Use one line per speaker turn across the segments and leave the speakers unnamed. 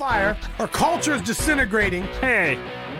fire. Our culture is disintegrating.
Hey,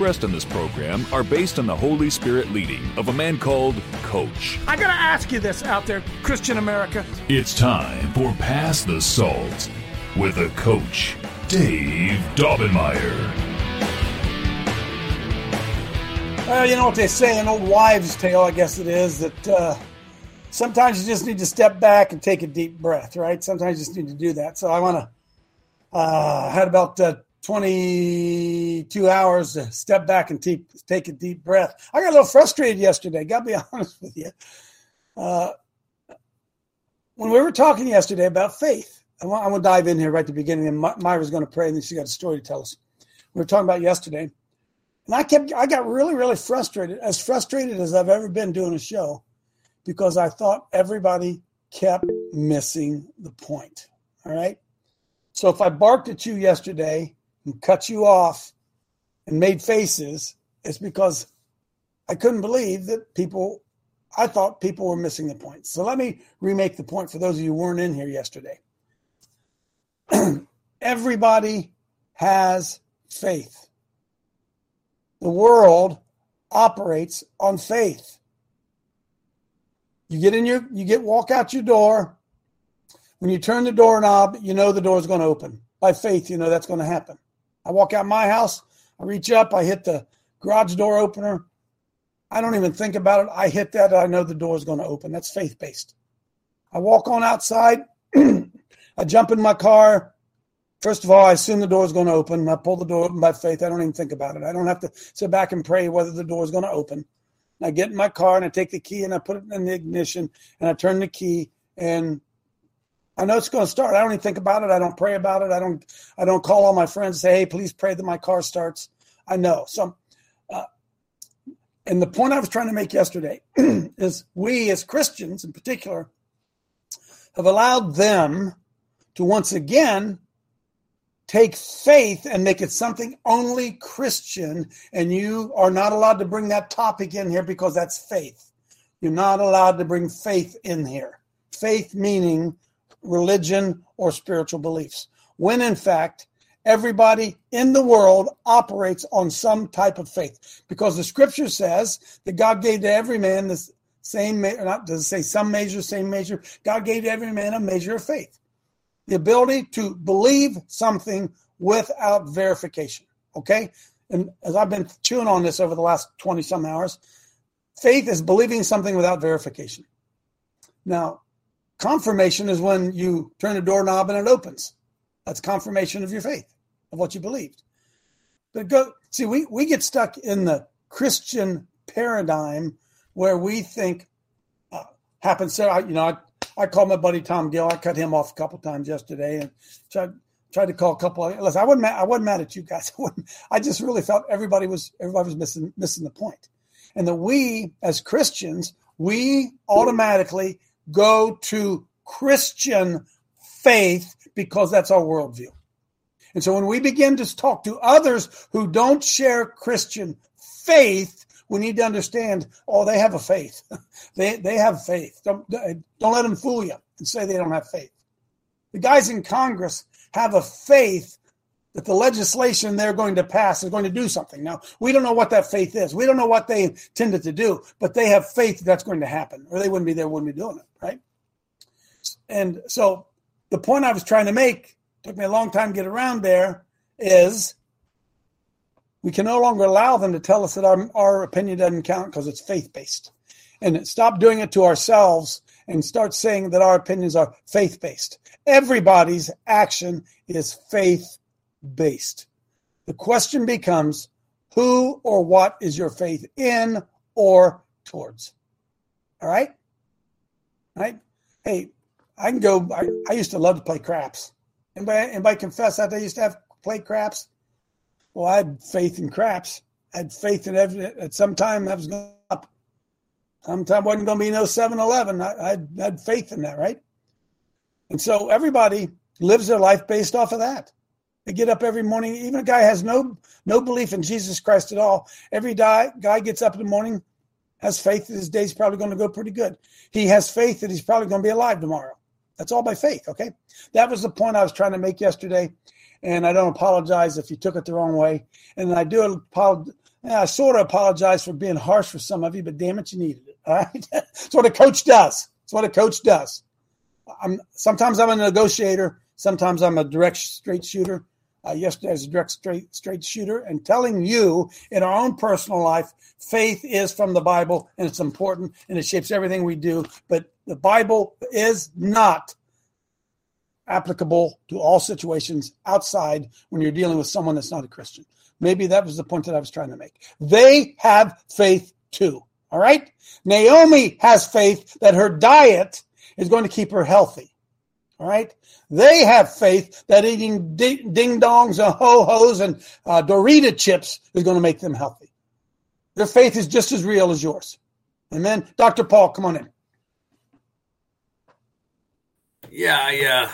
in this program are based on the Holy Spirit leading of a man called Coach.
I gotta ask you this out there, Christian America.
It's time for Pass the Salt with a coach, Dave Daubenmire.
Well, you know what they say, an old wives' tale, I guess it is, that uh, sometimes you just need to step back and take a deep breath, right? Sometimes you just need to do that. So I want to, uh, had about uh, 22 hours to step back and te- take a deep breath. I got a little frustrated yesterday, got to be honest with you. Uh, when we were talking yesterday about faith, I want, want to dive in here right at the beginning, and My- Myra's going to pray, and then she got a story to tell us. We were talking about yesterday. And I kept, I got really, really frustrated, as frustrated as I've ever been doing a show, because I thought everybody kept missing the point. All right. So if I barked at you yesterday and cut you off and made faces, it's because I couldn't believe that people, I thought people were missing the point. So let me remake the point for those of you who weren't in here yesterday. Everybody has faith the world operates on faith. You get in your, you get walk out your door. When you turn the doorknob, you know the door is going to open. By faith, you know that's going to happen. I walk out my house, I reach up, I hit the garage door opener. I don't even think about it. I hit that, I know the door is going to open. That's faith based. I walk on outside, I jump in my car, First of all, I assume the door is going to open. I pull the door open by faith. I don't even think about it. I don't have to sit back and pray whether the door is going to open. I get in my car and I take the key and I put it in the ignition and I turn the key and I know it's going to start. I don't even think about it. I don't pray about it. I don't. I don't call all my friends and say, "Hey, please pray that my car starts." I know. So, uh, and the point I was trying to make yesterday is we as Christians, in particular, have allowed them to once again take faith and make it something only Christian, and you are not allowed to bring that topic in here because that's faith. You're not allowed to bring faith in here. Faith meaning religion or spiritual beliefs. When in fact, everybody in the world operates on some type of faith because the scripture says that God gave to every man the same, not does it say some measure, same measure? God gave to every man a measure of faith the ability to believe something without verification. Okay. And as I've been chewing on this over the last 20 some hours, faith is believing something without verification. Now, confirmation is when you turn a doorknob and it opens. That's confirmation of your faith, of what you believed. But go see, we, we get stuck in the Christian paradigm where we think uh, happens. So, I, you know, I, I called my buddy Tom Gill. I cut him off a couple times yesterday and tried tried to call a couple. Of, listen, I wasn't mad, I wasn't mad at you guys. I, I just really felt everybody was everybody was missing missing the point, and that we as Christians we automatically go to Christian faith because that's our worldview. And so when we begin to talk to others who don't share Christian faith, we need to understand, oh, they have a faith. they they have faith. Don't don't let them fool you and say they don't have faith. The guys in Congress have a faith that the legislation they're going to pass is going to do something. Now, we don't know what that faith is. We don't know what they intended to do, but they have faith that that's going to happen, or they wouldn't be there, wouldn't be doing it, right? And so the point I was trying to make, took me a long time to get around there, is we can no longer allow them to tell us that our, our opinion doesn't count because it's faith based. And stop doing it to ourselves and start saying that our opinions are faith based. Everybody's action is faith based. The question becomes who or what is your faith in or towards? All right? All right? Hey, I can go. I, I used to love to play craps. Anybody, anybody confess that they used to have play craps. Well, I had faith in craps. I had faith in every, at some time I was going up. Sometime wasn't going to be no 7 Eleven. I, I had faith in that, right? And so everybody lives their life based off of that. They get up every morning. Even a guy has no no belief in Jesus Christ at all. Every guy guy gets up in the morning, has faith that his day's probably going to go pretty good. He has faith that he's probably going to be alive tomorrow. That's all by faith. Okay, that was the point I was trying to make yesterday, and I don't apologize if you took it the wrong way. And I do apologize. I sort of apologize for being harsh for some of you, but damn it, you needed it. All right, that's what a coach does. That's what a coach does. I'm sometimes I'm a negotiator, sometimes I'm a direct straight shooter. Uh, yesterday, as a direct straight straight shooter, and telling you in our own personal life, faith is from the Bible and it's important and it shapes everything we do. But the Bible is not applicable to all situations outside when you're dealing with someone that's not a Christian. Maybe that was the point that I was trying to make. They have faith too. All right. Naomi has faith that her diet is going to keep her healthy. Right. They have faith that eating ding, dongs and ho hos and uh, Dorito chips is going to make them healthy. Their faith is just as real as yours. Amen. Dr. Paul, come on in.
Yeah, yeah. I, uh,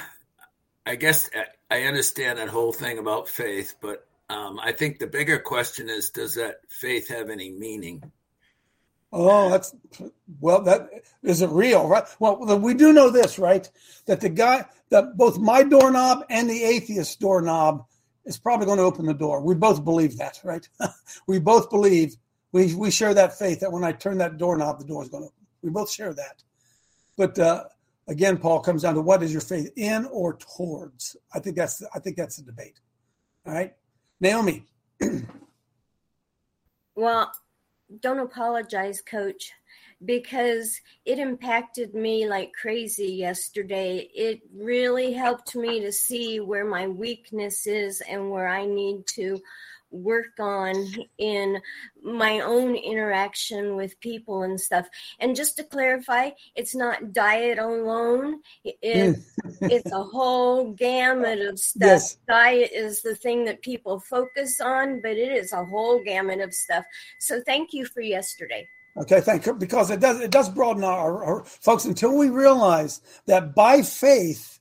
I guess I understand that whole thing about faith, but um, I think the bigger question is does that faith have any meaning?
Oh, that's well. That isn't real, right? Well, we do know this, right? That the guy, that both my doorknob and the atheist doorknob is probably going to open the door. We both believe that, right? we both believe we we share that faith that when I turn that doorknob, the door is going to open. We both share that. But uh, again, Paul comes down to what is your faith in or towards? I think that's I think that's the debate. All right, Naomi.
well, don't apologize, coach, because it impacted me like crazy yesterday. It really helped me to see where my weakness is and where I need to work on in my own interaction with people and stuff. And just to clarify, it's not diet alone. It, mm. it's a whole gamut of stuff. Yes. Diet is the thing that people focus on, but it is a whole gamut of stuff. So thank you for yesterday.
Okay, thank you. Because it does it does broaden our, our folks until we realize that by faith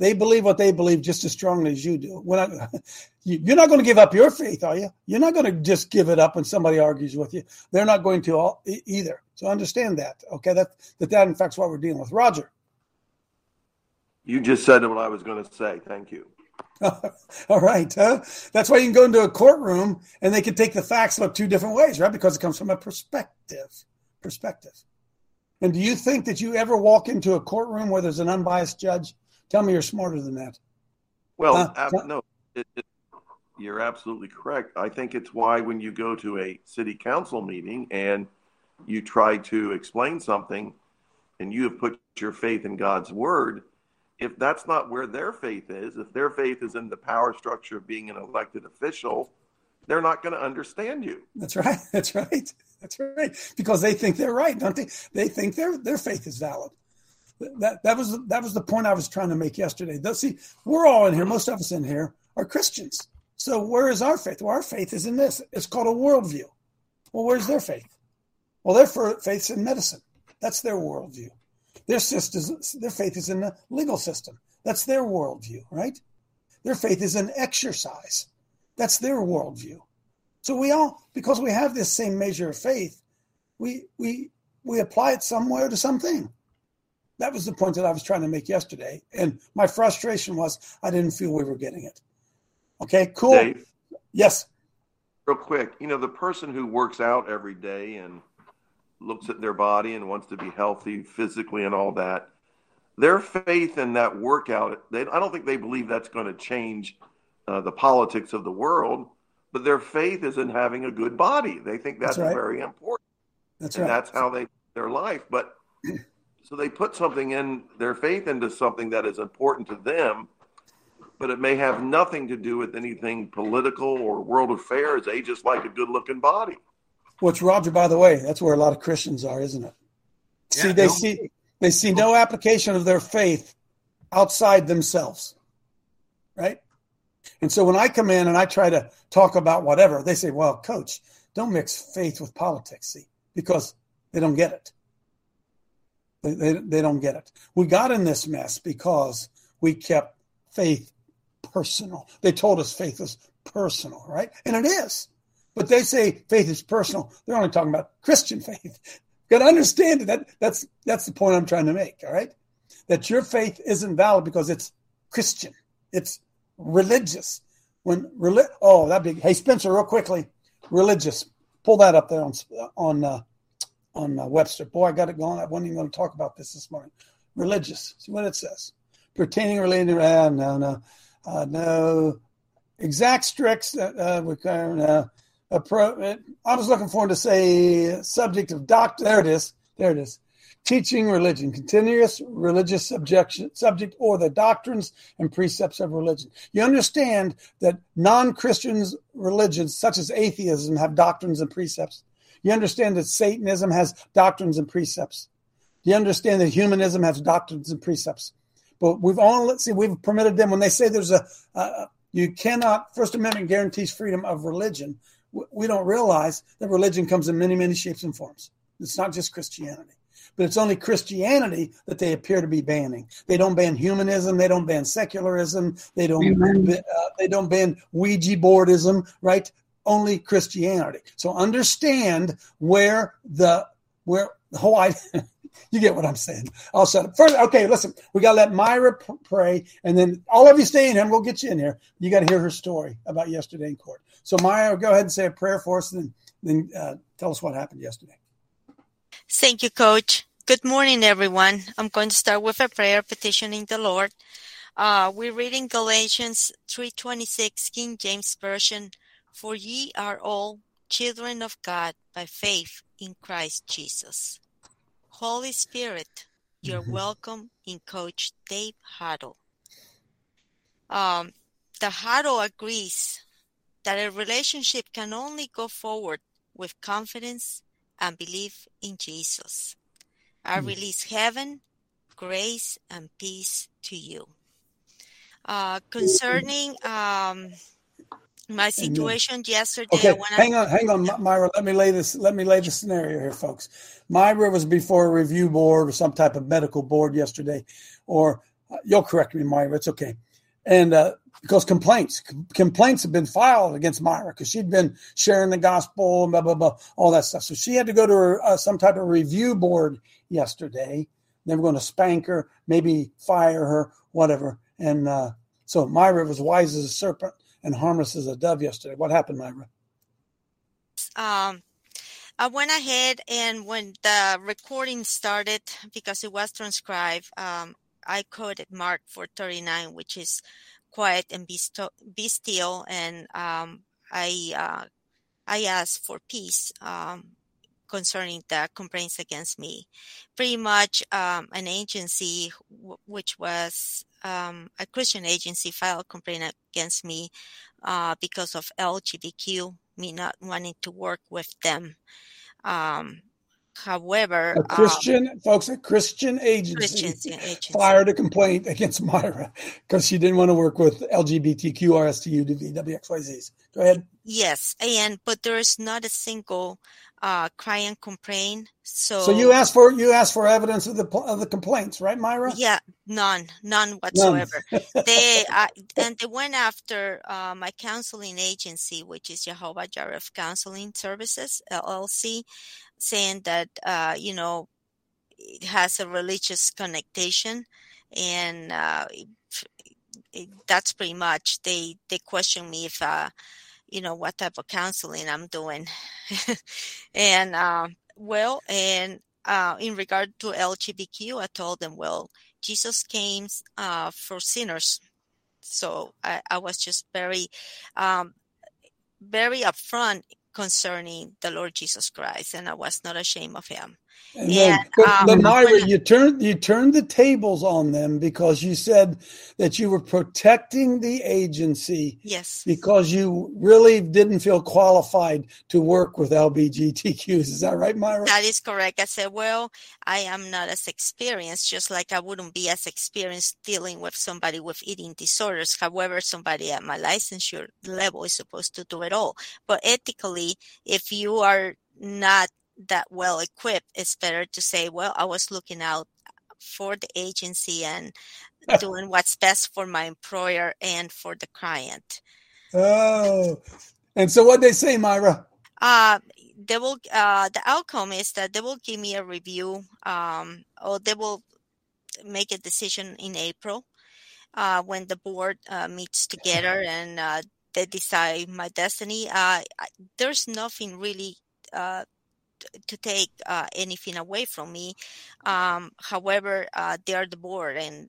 they believe what they believe just as strongly as you do. When I, you're not going to give up your faith, are you? You're not going to just give it up when somebody argues with you. They're not going to all, either. So understand that. Okay, that that that in fact is what we're dealing with. Roger.
You just said what I was going to say. Thank you.
all right. Huh? That's why you can go into a courtroom and they can take the facts look two different ways, right? Because it comes from a perspective. Perspective. And do you think that you ever walk into a courtroom where there's an unbiased judge? Tell me you're smarter than that.
Well, uh, ab- no, it, it, you're absolutely correct. I think it's why when you go to a city council meeting and you try to explain something and you have put your faith in God's word, if that's not where their faith is, if their faith is in the power structure of being an elected official, they're not going to understand you.
That's right. That's right. That's right. Because they think they're right, don't they? They think their their faith is valid that that was that was the point I was trying to make yesterday. See, we're all in here. Most of us in here are Christians. So where is our faith? Well, our faith is in this. It's called a worldview. Well, where's their faith? Well, their faith's in medicine. That's their worldview. Their systems, their faith is in the legal system. That's their worldview, right? Their faith is in exercise. That's their worldview. So we all, because we have this same measure of faith, we we we apply it somewhere to something. That was the point that I was trying to make yesterday. And my frustration was I didn't feel we were getting it. Okay, cool.
Dave,
yes.
Real quick, you know, the person who works out every day and looks at their body and wants to be healthy physically and all that, their faith in that workout, they, I don't think they believe that's going to change uh, the politics of the world, but their faith is in having a good body. They think that's, that's right. very important.
That's
and
right.
That's how they their life. But so they put something in their faith into something that is important to them, but it may have nothing to do with anything political or world affairs. They just like a good looking body.
Which Roger, by the way, that's where a lot of Christians are, isn't it? Yeah, see, they no. see they see no application of their faith outside themselves. Right? And so when I come in and I try to talk about whatever, they say, well, coach, don't mix faith with politics, see, because they don't get it. They, they, they don't get it. We got in this mess because we kept faith personal. They told us faith is personal, right? And it is. But they say faith is personal. They're only talking about Christian faith. got to understand that that's that's the point I'm trying to make, all right? That your faith isn't valid because it's Christian. It's religious. When reli- oh, that big. Hey, Spencer, real quickly, religious. Pull that up there on on uh, on uh, Webster. Boy, I got it going. I wasn't even going to talk about this this morning. Religious. See what it says. Pertaining, related. Uh, no, no, uh, no. Exact, strict. Uh, uh, uh, I was looking forward to say subject of doctor. There it is. There it is teaching religion, continuous religious subjection, subject, or the doctrines and precepts of religion. You understand that non Christian religions, such as atheism, have doctrines and precepts. You understand that Satanism has doctrines and precepts. You understand that humanism has doctrines and precepts. But we've only let's see, we've permitted them when they say there's a, a you cannot. First Amendment guarantees freedom of religion. We don't realize that religion comes in many, many shapes and forms. It's not just Christianity but it's only Christianity that they appear to be banning. They don't ban humanism. They don't ban secularism. They don't. Uh, they don't ban Ouija boardism. Right? Only Christianity. So understand where the where whole idea. you get what I'm saying. I'll shut up. First, okay, listen. We got to let Myra pray, and then all of you stay in here, and we'll get you in here. You got to hear her story about yesterday in court. So, Myra, go ahead and say a prayer for us, and then, then uh, tell us what happened yesterday.
Thank you, Coach. Good morning, everyone. I'm going to start with a prayer petitioning the Lord. Uh, we're reading Galatians 3:26, King James Version. For ye are all children of God by faith in Christ Jesus. Holy Spirit, you're mm-hmm. welcome in Coach Dave Huddle. Um, the Huddle agrees that a relationship can only go forward with confidence and belief in Jesus. I mm. release heaven, grace, and peace to you. Uh, concerning um, my situation yesterday.
Okay, hang on, hang on, Myra. Let me lay this. Let me lay the scenario here, folks. Myra was before a review board or some type of medical board yesterday, or uh, you'll correct me, Myra. It's okay. And uh, because complaints complaints have been filed against Myra because she'd been sharing the gospel and blah blah blah all that stuff. So she had to go to her, uh, some type of review board yesterday. They were going to spank her, maybe fire her, whatever. And uh, so Myra was wise as a serpent and harmless as a dove yesterday. What happened, Myra?
Um, I went ahead and when the recording started, because it was transcribed, um, I coded Mark 439, which is quiet and be, st- be still. And um, I uh, I asked for peace um, concerning the complaints against me. Pretty much, um, an agency w- which was um, a Christian agency filed a complaint against me uh, because of LGBTQ, me not wanting to work with them. Um, However,
a Christian um, folks, a Christian agency, Christian agency, fired a complaint against Myra because she didn't want to work with LGBTQ, RSTU, WXYZs. Go ahead.
Yes, and but there is not a single uh, cry complaint. So,
so you asked for you asked for evidence of the of the complaints, right, Myra?
Yeah, none, none whatsoever. None. they uh, and they went after uh, my counseling agency, which is Jehovah Jireh Counseling Services LLC saying that uh, you know it has a religious connotation, and uh, it, it, that's pretty much they they questioned me if uh, you know what type of counseling I'm doing, and uh, well, and uh, in regard to LGBTQ, I told them, well, Jesus came uh, for sinners, so I, I was just very, um, very upfront concerning the Lord Jesus Christ, and I was not ashamed of him.
And then,
And,
but,
um,
but Myra, you turned you turned the tables on them because you said that you were protecting the agency
Yes.
because you really didn't feel qualified to work with LBGTQs. Is that right, Myra?
That is correct. I said, well, I am not as experienced, just like I wouldn't be as experienced dealing with somebody with eating disorders. However, somebody at my licensure level is supposed to do it all. But ethically, if you are not that well equipped, it's better to say, well, I was looking out for the agency and doing what's best for my employer and for the client.
Oh, and so what they say, Myra?
Uh, they will. Uh, the outcome is that they will give me a review. Um, or they will make a decision in April, uh, when the board uh, meets together and uh, they decide my destiny. Uh, I- there's nothing really. Uh, to take uh, anything away from me. Um, however, uh, they are the board and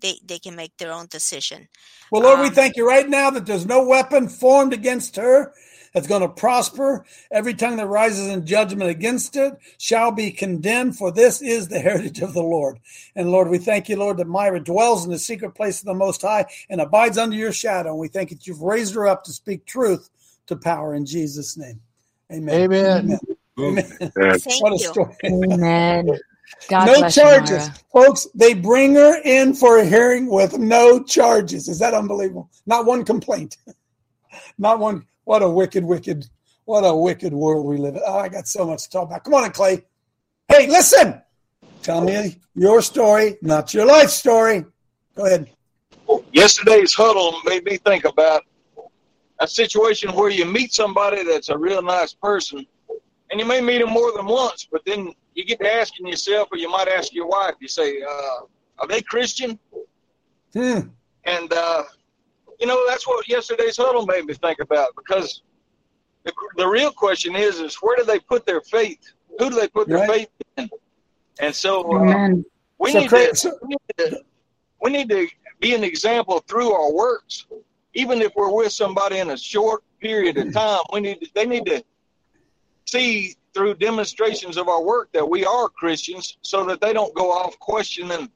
they, they can make their own decision.
Well, Lord, we
Um,
thank you right now that there's no weapon formed against her that's going to prosper. Every tongue that rises in judgment against it shall be condemned, for this is the heritage of the Lord. And Lord, we thank you, Lord, that Myra dwells in the secret place of the Most High and abides under your shadow. And we thank you that you've raised her up to speak truth to power in Jesus' name. Amen.
Amen.
Amen.
Thank
What a story.
Amen. God
no
bless
charges.
Myra.
Folks, they bring her in for a hearing with no charges. Is that unbelievable? Not one complaint. Not one. What a wicked, wicked, what a wicked world we live in. Oh, I got so much to talk about. Come on Clay. Hey, listen. Tell me your story, not your life story. Go ahead.
Yesterday's huddle made me think about a situation where you meet somebody that's a real nice person, and you may meet them more than once, but then you get to asking yourself, or you might ask your wife, you say, uh, "Are they Christian?"
Hmm.
And uh, you know that's what yesterday's huddle made me think about because the, the real question is, is where do they put their faith? Who do they put their
Right.
faith in? And so uh, we
So
need
Craig-
to,
so-
we need to we need to be an example through our works even if we're with somebody in a short period of time we need to, they need to see through demonstrations of our work that we are christians so that they don't go off questioning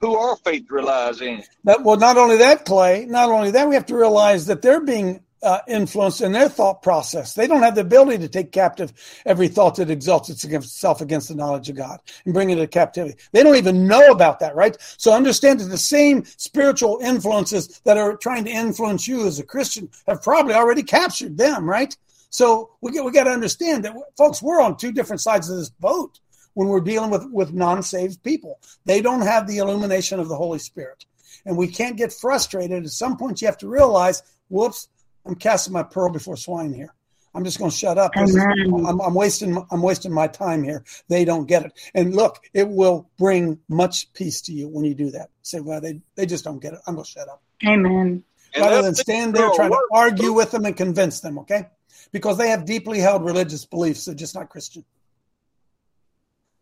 who our faith relies in
That, well, not only that, Clay, not only that, we have to realize that they're being uh, influenced in their thought process. They don't have the ability to take captive every thought that exalts itself against the knowledge of God and bring it to captivity. They don't even know about that, right? So understand that the same spiritual influences that are trying to influence you as a Christian have probably already captured them, right? So we get, we got to understand that, folks, we're on two different sides of this boat when we're dealing with, with non-saved people. They don't have the illumination of the Holy Spirit. And we can't get frustrated. At some point, you have to realize, whoops, I'm casting my pearl before swine here. I'm just going to shut up. Is- I'm, I'm wasting. I'm wasting my time here. They don't get it. And look, it will bring much peace to you when you do that. Say, well, they they just don't get it. I'm going to shut up
Amen.
Rather than stand there trying to argue with them and convince them. Okay, because they have deeply held religious beliefs. They're just not Christian.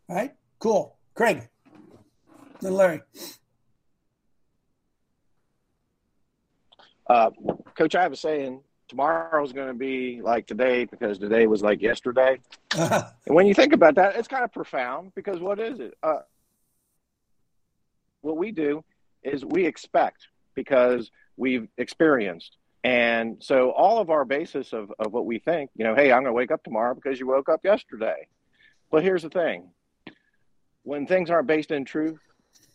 All right. Cool. Craig. Then Larry.
Uh, Coach, I have a saying tomorrow's going to be like today because today was like yesterday. And when you think about that, it's kind of profound because what is it? Uh, what we do is we expect because we've experienced. And so all of our basis of, of what we think, you know, hey, I'm going to wake up tomorrow because you woke up yesterday. But here's the thing when things aren't based in truth,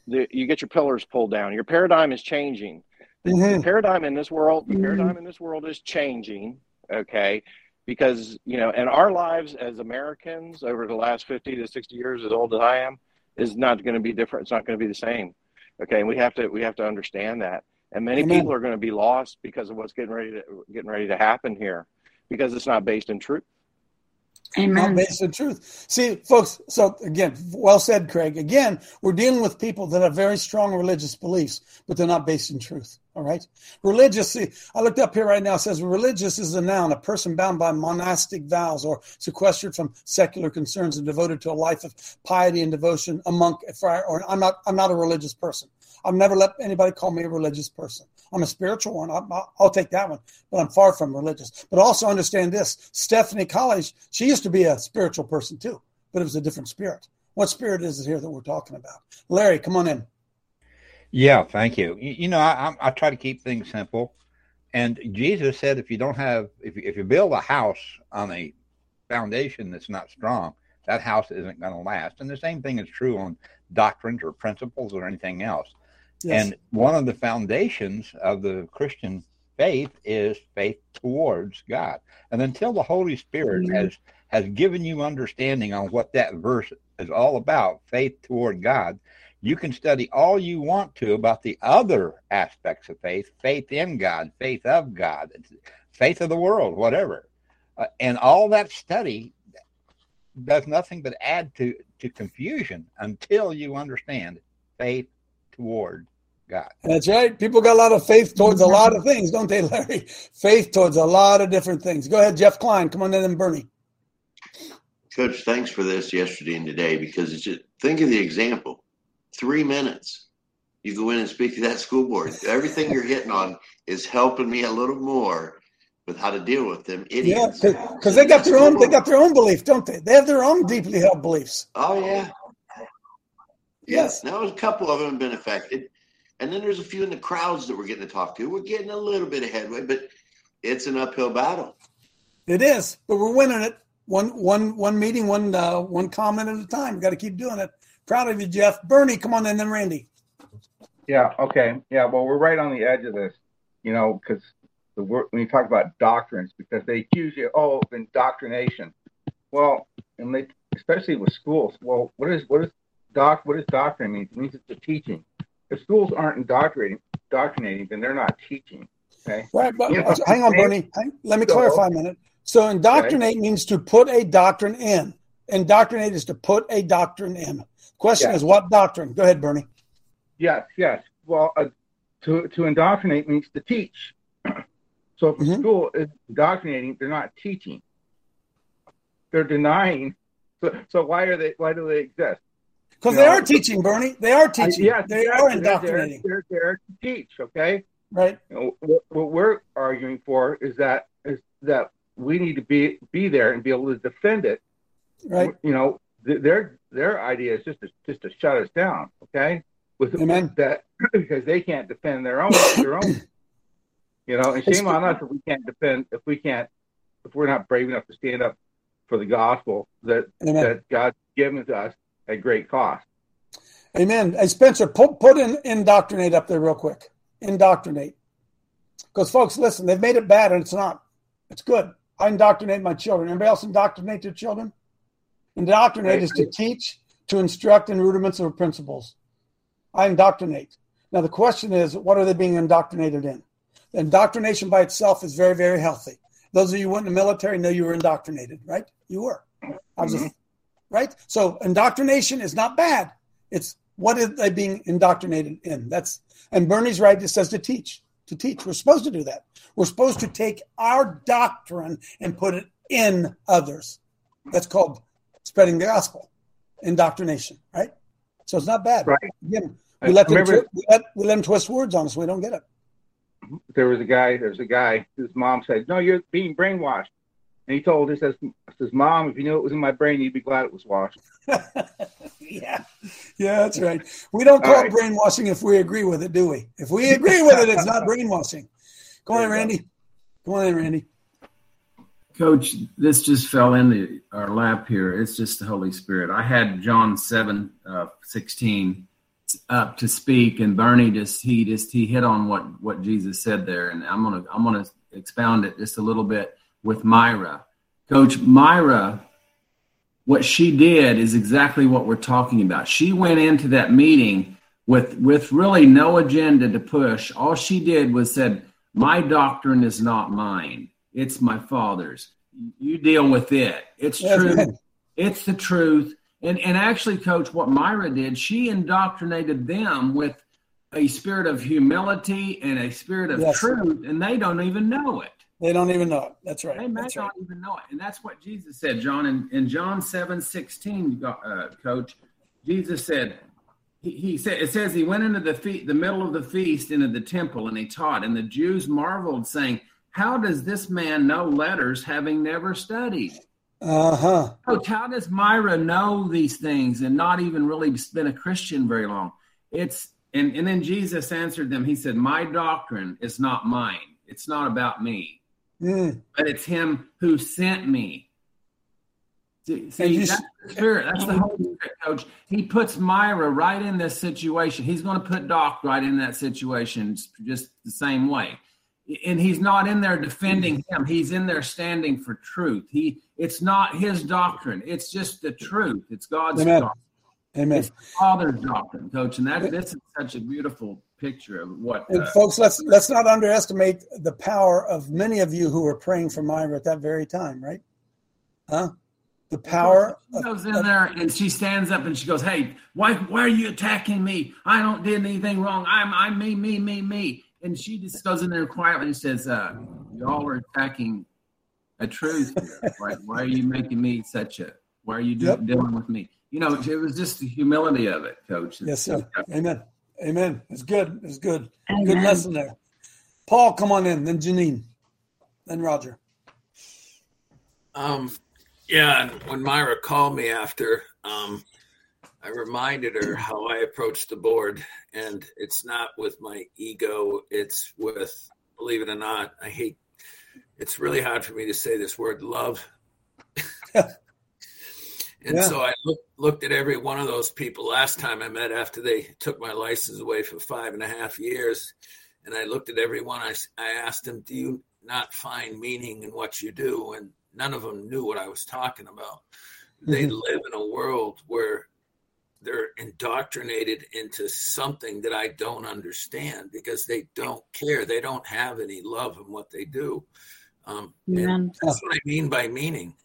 the, you get your pillars pulled down. Your paradigm is changing. The, the
Mhm.
paradigm in this world, the paradigm in this world is changing. Okay, because you know, and our lives as Americans over the last fifty to sixty years, as old as I am, is not going to be different. It's not going to be the same. Okay, and we have to we have to understand that. And many
Amen.
people are going to be lost because of what's getting ready to getting ready to happen here, because it's not based in truth.
not
Amen.
based on truth. See, folks, so again, well said, Craig. Again, we're dealing with people that have very strong religious beliefs, but they're not based in truth. All right. Religious, see, I looked up here right now, it says religious is a noun, a person bound by monastic vows or sequestered from secular concerns and devoted to a life of piety and devotion, a monk, a friar, or I'm not, I'm not a religious person. I've never let anybody call me a religious person. I'm a spiritual one. I'll, I'll- I'll take that one, but I'm far from religious. But also understand this: Stephanie College, she used to be a spiritual person too. but it was a different spirit. What spirit is it here that we're talking about? Larry, come on in.
Yeah, thank you. You, you know, I, I try to keep things simple. And Jesus said, if you don't have, if if you build a house on a foundation that's not strong, that house isn't going to last. And the same thing is true on doctrines or principles or anything else. Yes. And one of the foundations of the Christian faith is faith towards God. And until the Holy Spirit mm-hmm. has has given you understanding on what that verse is all about, faith toward God, you can study all you want to about the other aspects of faith, faith in God, faith of God, faith of the world, whatever. Uh, and all that study does nothing but add to, to confusion until you understand faith toward God.
That's right. People got a lot of faith towards a lot of things, don't they, Larry? Faith towards a lot of different things. Go ahead, Jeff Klein. Come on in and Bernie.
Coach, thanks for this yesterday and today because it's just think of the example. Three minutes. You go in and speak to that school board. Everything you're hitting on is helping me a little more with how to deal with them idiots.
Yeah, because they got their own they got their own belief, don't they? They have their own deeply held beliefs.
Oh yeah.
Yes.
Now a couple of them have been affected. And then there's a few in the crowds that we're getting to talk to. We're getting a little bit of headway, but it's an uphill battle.
It is, but we're winning it. One one one meeting, one uh, one comment at a time. Got to keep doing it. Proud of you, Jeff. Bernie, come on, in, then Randy.
Yeah. Okay. Yeah. Well, we're right on the edge of this, you know, because the word when you talk about doctrines, because they accuse you, oh, of indoctrination. Well, and they especially with schools. Well, what is what is doc? What does doctrine mean? It means it's a teaching. If schools aren't indoctrinating, indoctrinating, then they're not teaching. Okay.
Right. But you know, hang on, Bernie. Hang, let me so, clarify a minute. So indoctrinate okay. means to put a doctrine in. Indoctrinate is to put a doctrine in. Question yes. is what doctrine? Go ahead, Bernie.
Yes, yes. Well, uh, to to indoctrinate means to teach. so if mm-hmm. school is indoctrinating, they're not teaching. They're denying. So, so why are they? Why do they exist?
Because they know, are teaching, Bernie. They are teaching. Yes, they are indoctrinating.
They're, they're, to teach. Okay.
Right.
You know, what, what we're arguing for is that is that we need to be be there and be able to defend it.
Right.
You know, th- their their idea is just to just to shut us down. Okay. With
Amen.
that because they can't defend their own their own. You know, and shame on us if we can't defend if we can't if we're not brave enough to stand up for the gospel that Amen. that God's given to us at great cost.
Amen. Hey Spencer, put put in indoctrinate up there real quick. Indoctrinate. Because folks, listen, they've made it bad and it's not. It's good. I indoctrinate my children. Anybody else indoctrinate their children? Indoctrinate is to teach, to instruct in rudiments or principles. I indoctrinate. Now the question is, what are they being indoctrinated in? Indoctrination by itself is very, very healthy. Those of you who went in the military know you were indoctrinated, right? You were. I was, mm-hmm. a, right? So indoctrination is not bad. It's what are they being indoctrinated in? That's and Bernie's right. It says to teach, to teach. We're supposed to do that. We're supposed to take our doctrine and put it in others. That's called spreading the gospel, indoctrination, right? So it's not bad.
Right.
Again, we let, them twi- we, let, we let them twist words on us. We don't get it.
There was a guy. There's a guy whose mom said, "No, you're being brainwashed." And he told us, says, says, Mom, if you knew it was in my brain, you'd be glad it was washed.
yeah. Yeah, that's right. We don't call right. it brainwashing if we agree with it, do we? If we agree with it, it's not brainwashing. Go on, Randy. Go on, Randy.
Coach, this just fell into our lap here. It's just the Holy Spirit. I had John 7 uh, 16 up to speak, and Bernie just he just he hit on what what Jesus said there, and I'm gonna I'm gonna expound it just a little bit with Myra. Coach Myra, what she did is exactly what we're talking about. She went into that meeting with with really no agenda to push. All she did was said, "My doctrine is not mine; it's my father's. You deal with it. It's true. It's the truth." And and actually, Coach, what Myra did, she indoctrinated them with a spirit of humility and a spirit of yes. truth, and they don't even know it.
They don't even know it. That's right.
They may
that's
not
right.
even know it. And that's what Jesus said, John. In, in John 7 16, uh, coach, Jesus said, he, he, said, it says he went into the, fe- the middle of the feast into the temple and he taught. And the Jews marveled, saying, How does this man know letters having never studied?
Uh huh.
Coach, how does Myra know these things and not even really been a Christian very long? It's and, and then Jesus answered them. He said, My doctrine is not mine. It's not about me,
Mm.
but it's him who sent me. See,
you
that's the spirit. That's the Holy Spirit, coach. He puts Myra right in this situation. He's going to put Doc right in that situation just the same way. And he's not in there defending him. He's in there standing for truth. He it's not his doctrine. It's just the truth. It's God's
Amen.
doctrine.
Amen.
It's Father's doctrine, coach. And that this is such a beautiful picture of what
And
uh,
folks, let's let's not underestimate the power of many of you who were praying for Myra at that very time, right? Huh? The power.
She goes in there and she stands up and she goes, "Hey, why why are you attacking me? I don't did anything wrong. I'm I'm me me me me." And she just goes in there quietly and says, uh, "Y'all are attacking a truth here. Why, why are you making me such a? Why are you do,
Yep.
dealing with me?" You know, it was just the humility of it, Coach.
Yes, sir. Amen. Amen. It's good. It's good. Good lesson there. Paul, come on in. Then Janine. Then Roger.
Um, yeah, and when Myra called me after, um, I reminded her how I approached the board, and it's not with my ego. It's with, believe it or not, I hate. It's really hard for me to say this word, love. And
Yeah.
so I look, looked at every one of those people last time I met after they took my license away for five and a half years. And I looked at every one. I, I asked them, Do you not find meaning in what you do? And none of them knew what I was talking about. They
Mhm.
live in a world where they're indoctrinated into something that I don't understand because they don't care. They don't have any love in what they do. Um, that's what I mean by meaning.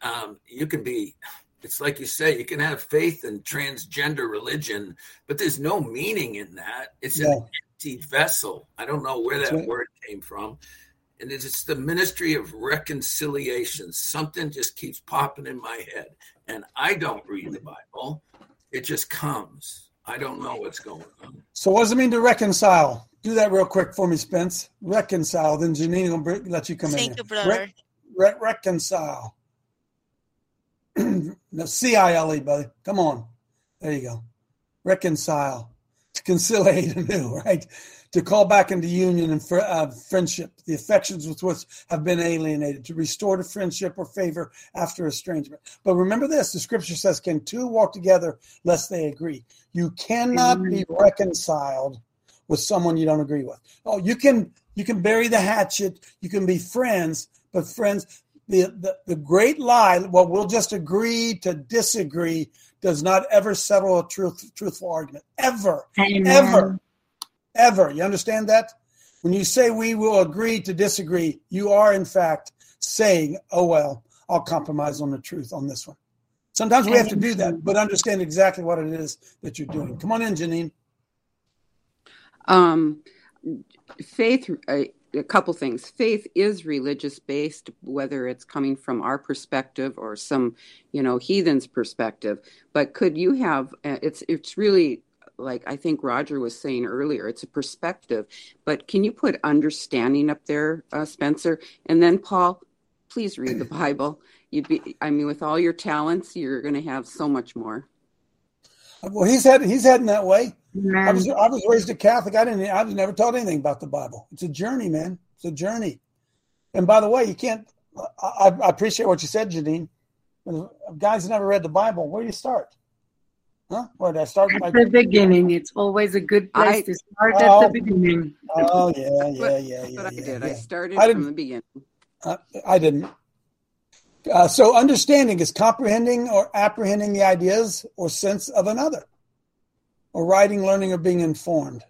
Um, you can be, it's like you say, you can have faith in transgender religion, but there's no meaning in that. It's
Yeah.
an empty vessel. I don't know where
That's
that
right.
word came from. And it's it's the ministry of reconciliation. Something just keeps popping in my head. And I don't read the Bible, it just comes. I don't know what's going on.
So, what does it mean to reconcile? Do that real quick for me, Spence. Reconcile. Then Janine will br- let you come in.
Thank
here.
you, brother.
Re- reconcile. No, C I L E, buddy. Come on. There you go. Reconcile. To conciliate anew, right? To call back into union and fr- uh, friendship, the affections with which have been alienated, to restore to friendship or favor after estrangement. But remember this the scripture says, Can two walk together lest they agree? You cannot be reconciled with someone you don't agree with. Oh, you can you can bury the hatchet, you can be friends, but friends, the, the, the great lie, well, we'll just agree to disagree, does not ever settle a truth, truthful argument. Ever.
Amen.
Ever. Ever. You understand that? When you say we will agree to disagree, you are in fact saying, oh, well, I'll compromise on the truth on this one. Sometimes we have to do that, but understand exactly what it is that you're doing. Come on in, Janine.
Um, faith, a, couple things. Faith is religious based, whether it's coming from our perspective or some, you know, heathen's perspective. But could you have? uh, It's it's really like I think Roger was saying earlier. It's a perspective, but can you put understanding up there, uh, Spencer? And then Paul, please read the Bible. You'd be, I mean, with all your talents, you're going to have so much more.
Well, he's had he's heading that way. I was I was raised a Catholic. I didn't I was never taught anything about the Bible. It's a journey, man. It's a journey. And by the way, you can't. I, I appreciate what you said, Janine. Guys that never read the Bible, where do you start? Huh? Where did I start?
At
My,
the beginning, it's always a good place
I-
to start
Oh.
at the beginning.
oh yeah, yeah,
That's
yeah, yeah.
what I
yeah,
did.
yeah.
I started
I
from
didn't-
the beginning.
Uh, I didn't. Uh, so understanding is comprehending or apprehending the ideas or sense of another, or writing, learning, or being informed.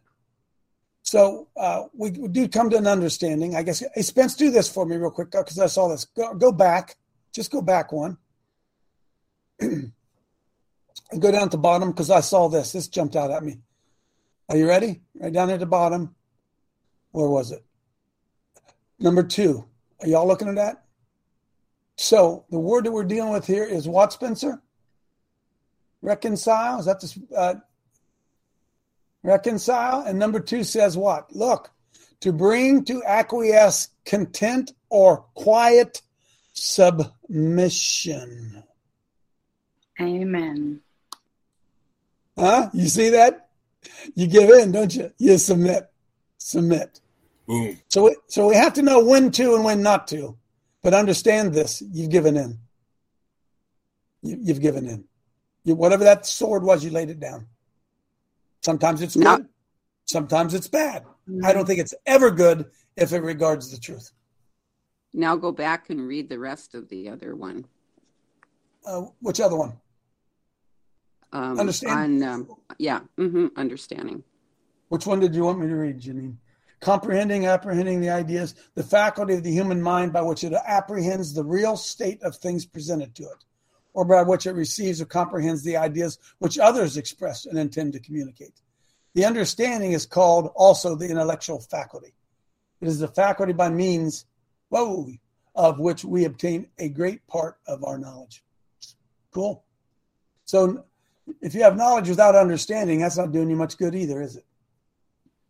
So uh, we, we do come to an understanding. I guess. Hey, Spence, do this for me real quick because I saw this. Go, go back. Just go back one. go down at the bottom because I saw this. This jumped out at me. Are you ready? Right down at the bottom. Where was it? Number two. Are y'all looking at that? So the word that we're dealing with here is what, Spencer? Reconcile. Is that the uh, reconcile? And number two says what? Look, to bring to acquiesce content or quiet submission.
Amen.
Huh? You see that? You give in, don't you? You submit. Submit.
Boom.
So, we, so we have to know when to and when not to. But understand this: you've given in. You, you've given in. You, whatever that sword was, you laid it down. Sometimes it's good.
Not-
sometimes it's bad. I don't think it's ever good if it regards the truth.
Now go back and read the rest of the other one.
Uh, which other one?
Um,
Understand-
On, um, yeah, hmm understanding.
Which one did you want me to read, Janine? Comprehending, apprehending the ideas, the faculty of the human mind by which it apprehends the real state of things presented to it, or by which it receives or comprehends the ideas which others express and intend to communicate. The understanding is called also the intellectual faculty. It is the faculty by means, whoa, of which we obtain a great part of our knowledge. Cool. So if you have knowledge without understanding, that's not doing you much good either, is it?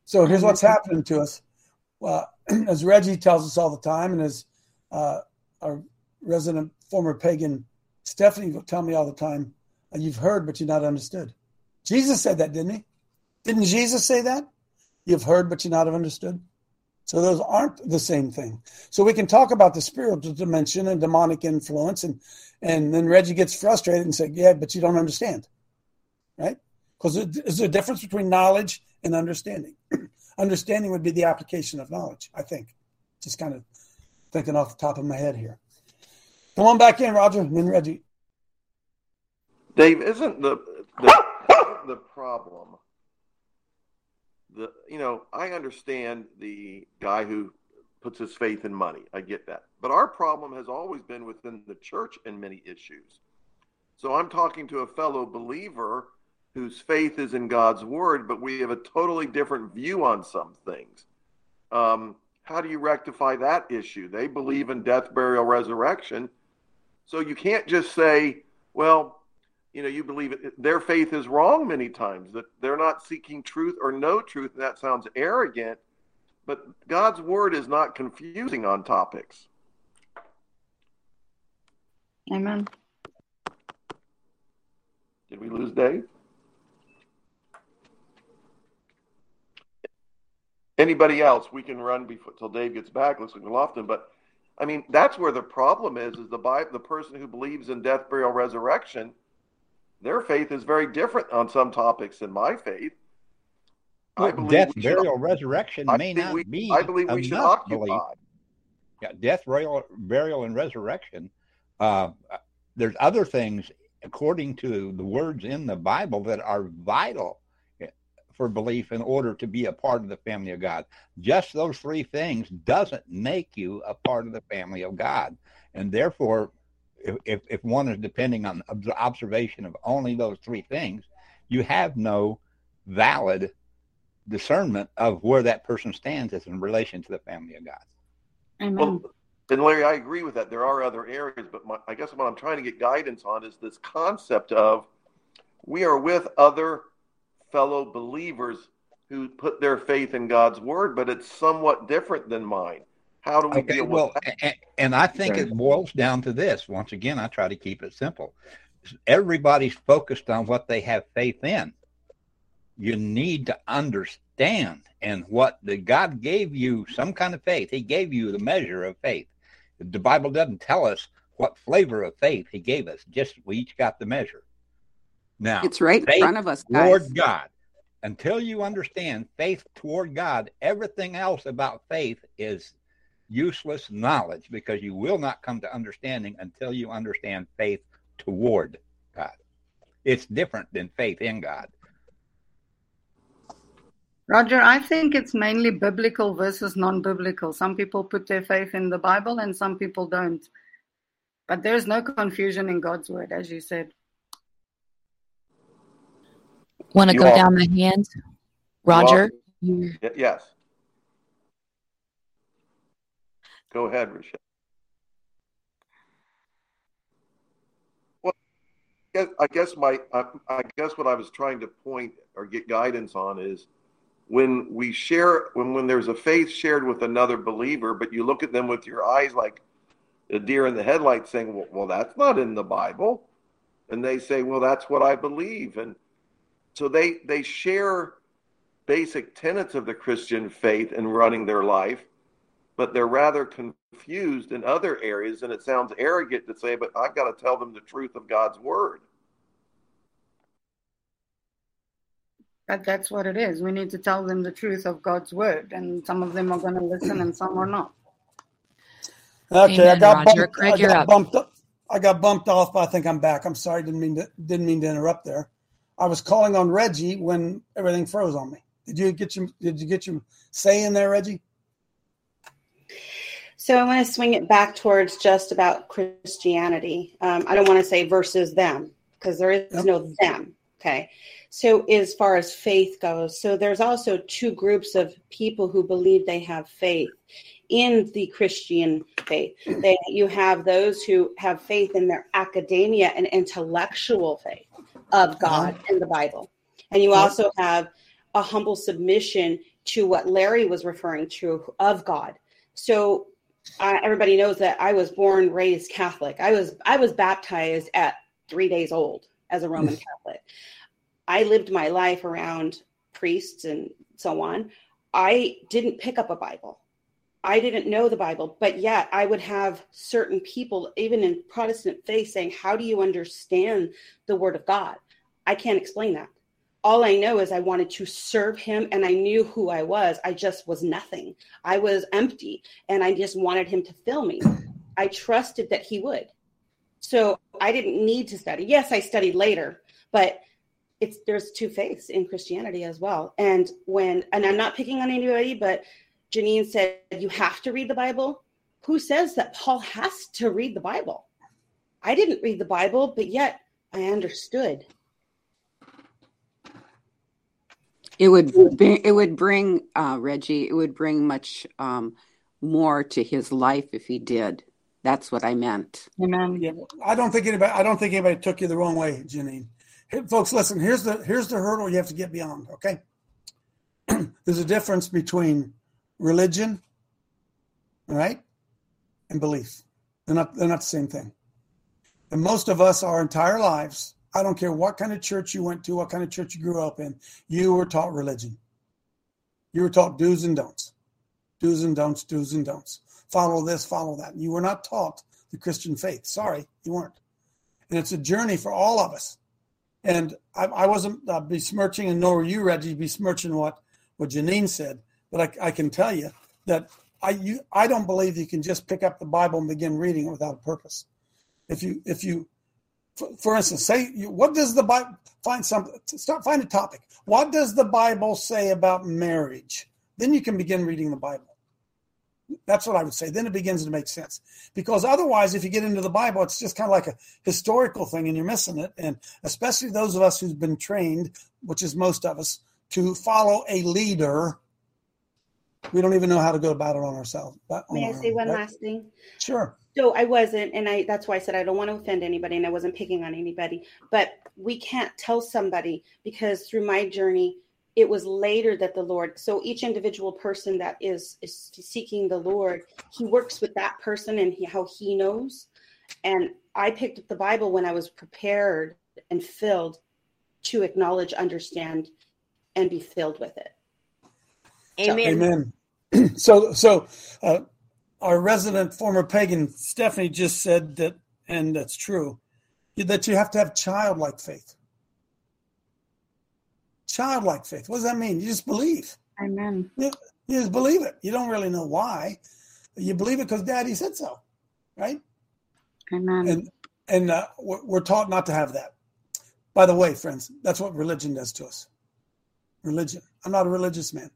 So here's what's happening to us. Well, as Reggie tells us all the time, and as uh, our resident former pagan Stephanie will tell me all the time, uh, you've heard, but you're not understood. Jesus said that, didn't he? Didn't Jesus say that? You've heard, but you're not understood. So those aren't the same thing. So we can talk about the spiritual dimension and demonic influence, and and then Reggie gets frustrated and say, "Yeah, but you don't understand." right? Because there's a difference between knowledge and understanding. understanding would be the application of knowledge, I think. Just kind of thinking off the top of my head here. Come on back in, Roger, and then Reggie.
Dave, isn't the the, the problem the you know I understand the guy who puts his faith in money. I get that, but our problem has always been within the church in many issues. So I'm talking to a fellow believer whose faith is in God's word, but we have a totally different view on some things. Um, how do you rectify that issue? They believe in death, burial, resurrection. So you can't just say, well, you know, you believe it. Their faith is wrong many times, that they're not seeking truth or no truth. And that sounds arrogant, but God's word is not confusing on topics.
Amen.
Did we lose Dave? Anybody else? We can run before till Dave gets back. Looks like Lofton, but I mean that's where the problem is. Is the Bible, the person who believes in death, burial, resurrection, their faith is very different on some topics than my faith. I believe
death,
should-
burial, resurrection
I
may not
we-
be.
I believe we should occupy.
belief. Yeah, death, burial, burial, and resurrection. Uh, there's other things, according to the words in the Bible, that are vital for belief in order to be a part of the family of God. Just those three things doesn't make you a part of the family of God, and therefore, if if, if one is depending on ob- observation of only those three things, you have no valid discernment of where that person stands as in relation to the family of God.
Amen.
Well, and Larry, I agree with that. There are other areas, but my, I guess what I'm trying to get guidance on is this concept of we are with other fellow believers who put their faith in God's word, but it's somewhat different than mine. How do we
Okay,
deal
well,
with that?
and, and I think it boils down to this. Once again, I try to keep it simple. Everybody's focused on what they have faith in. You need to understand, and what the God gave you some kind of faith. He gave you the measure of faith. The Bible doesn't tell us what flavor of faith He gave us. Just we each got the measure. Now
It's right in front of us, guys.
Toward God. Until you understand faith toward God, everything else about faith is useless knowledge because you will not come to understanding until you understand faith toward God. It's different than faith in God.
Roger, I think it's mainly biblical versus non biblical. Some people put their faith in the Bible and some people don't. But there's no confusion in God's word, as you said.
Want to go
all-
down the hands? Roger, you
Y- Yes. Go ahead, Rochelle. Well, I guess- I guess my I, I guess what I was trying to point or get guidance on is when we share when when there's a faith shared with another believer, but you look at them with your eyes like a deer in the headlights saying, well, well, that's not in the Bible. And they say, well, that's what I believe. And so they, they share basic tenets of the Christian faith in running their life, but they're rather confused in other areas. And it sounds arrogant to say, but I've got to tell them the truth of God's word.
But that's what it is. We need to tell them the truth of God's word, and some of them are going to listen, and some are not.
Okay,
Amen,
I got
Roger.
bumped.
Craig,
I
you're
got
up.
bumped up. I got bumped off, but I think I'm back. I'm sorry, didn't mean to didn't mean to interrupt there. I was calling on Reggie when everything froze on me. Did you get your Did you get your say in there, Reggie?
So I want to swing it back towards just about Christianity. Um, I don't want to say versus them because there is no them. Okay. So as far as faith goes, so there's also two groups of people who believe they have faith in the Christian faith. They, you have those who have faith in their academia and intellectual faith of God and the Bible. And you also have a humble submission to what Larry was referring to of God. So uh, everybody knows that I was born raised Catholic. I was I was baptized at three days old as a Roman Catholic. I lived my life around priests and so on. I didn't pick up a Bible. I didn't know the Bible, but yet I would have certain people, even in Protestant faith, saying, How do you understand the Word of God? I can't explain that. All I know is I wanted to serve Him and I knew who I was. I just was nothing. I was empty and I just wanted Him to fill me. I trusted that He would. So I didn't need to study. Yes, I studied later, but it's there's two faiths in Christianity as well. And when and I'm not picking on anybody, but Janine said you have to read the Bible. Who says that Paul has to read the Bible? I didn't read the Bible, but yet I understood.
It would be, it would bring uh, Reggie. It would bring much um, more to his life if he did. That's what I meant.
Amen.
Yeah, I don't think anybody. I don't think anybody took you the wrong way, Janine. Hey, folks, listen. Here's the here's the hurdle you have to get beyond. Okay, there's a difference between religion, right, and belief. They're not they're not the same thing. And most of us, our entire lives, I don't care what kind of church you went to, what kind of church you grew up in, you were taught religion. You were taught do's and don'ts, do's and don'ts, do's and don'ts. Follow this, follow that. You were not taught the Christian faith. Sorry, you weren't. And it's a journey for all of us. And I, I wasn't uh, besmirching, and nor were you, Reggie, besmirching what what Janine said. But I, I can tell you that I you I don't believe you can just pick up the Bible and begin reading it without a purpose. If you if you for, instance, say what does the Bible find something start find a topic. What does the Bible say about marriage? Then you can begin reading the Bible. That's what I would say. Then it begins to make sense. Because otherwise, if you get into the Bible, it's just kind of like a historical thing and you're missing it. And especially those of us who've been trained, which is most of us, to follow a leader, we don't even know how to go about it on ourselves. On
May I say
own,
one
right?
last thing?
Sure.
So I wasn't, and I that's why I said I don't want to offend anybody, and I wasn't picking on anybody. But we can't tell somebody because through my journey, it was later that the Lord. So each individual person that is is seeking the Lord, He works with that person and he, how He knows. And I picked up the Bible when I was prepared and filled to acknowledge, understand, and be filled with it. Amen.
Amen. so, so uh, our resident former pagan Stephanie just said that, and that's true, that you have to have childlike faith. Childlike faith. What does that mean? You just believe.
Amen.
You, you just believe it. You don't really know why. You believe it because Daddy said so, right?
Amen.
And and uh, we're, we're taught not to have that. By the way, friends, that's what religion does to us. Religion. I'm not a religious man.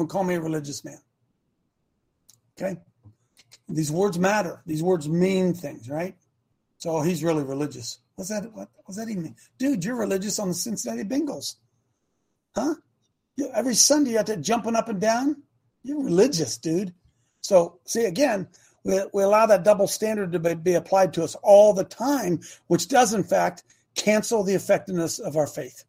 Don't call me a religious man. Okay? These words matter. These words mean things, right? So oh, he's really religious. What's that? What does that even mean? Dude, you're religious on the Cincinnati Bengals. Huh? You, every Sunday you're there jumping up and down. You're religious, dude. So see again, we, we allow that double standard to be, be applied to us all the time, which does in fact cancel the effectiveness of our faith.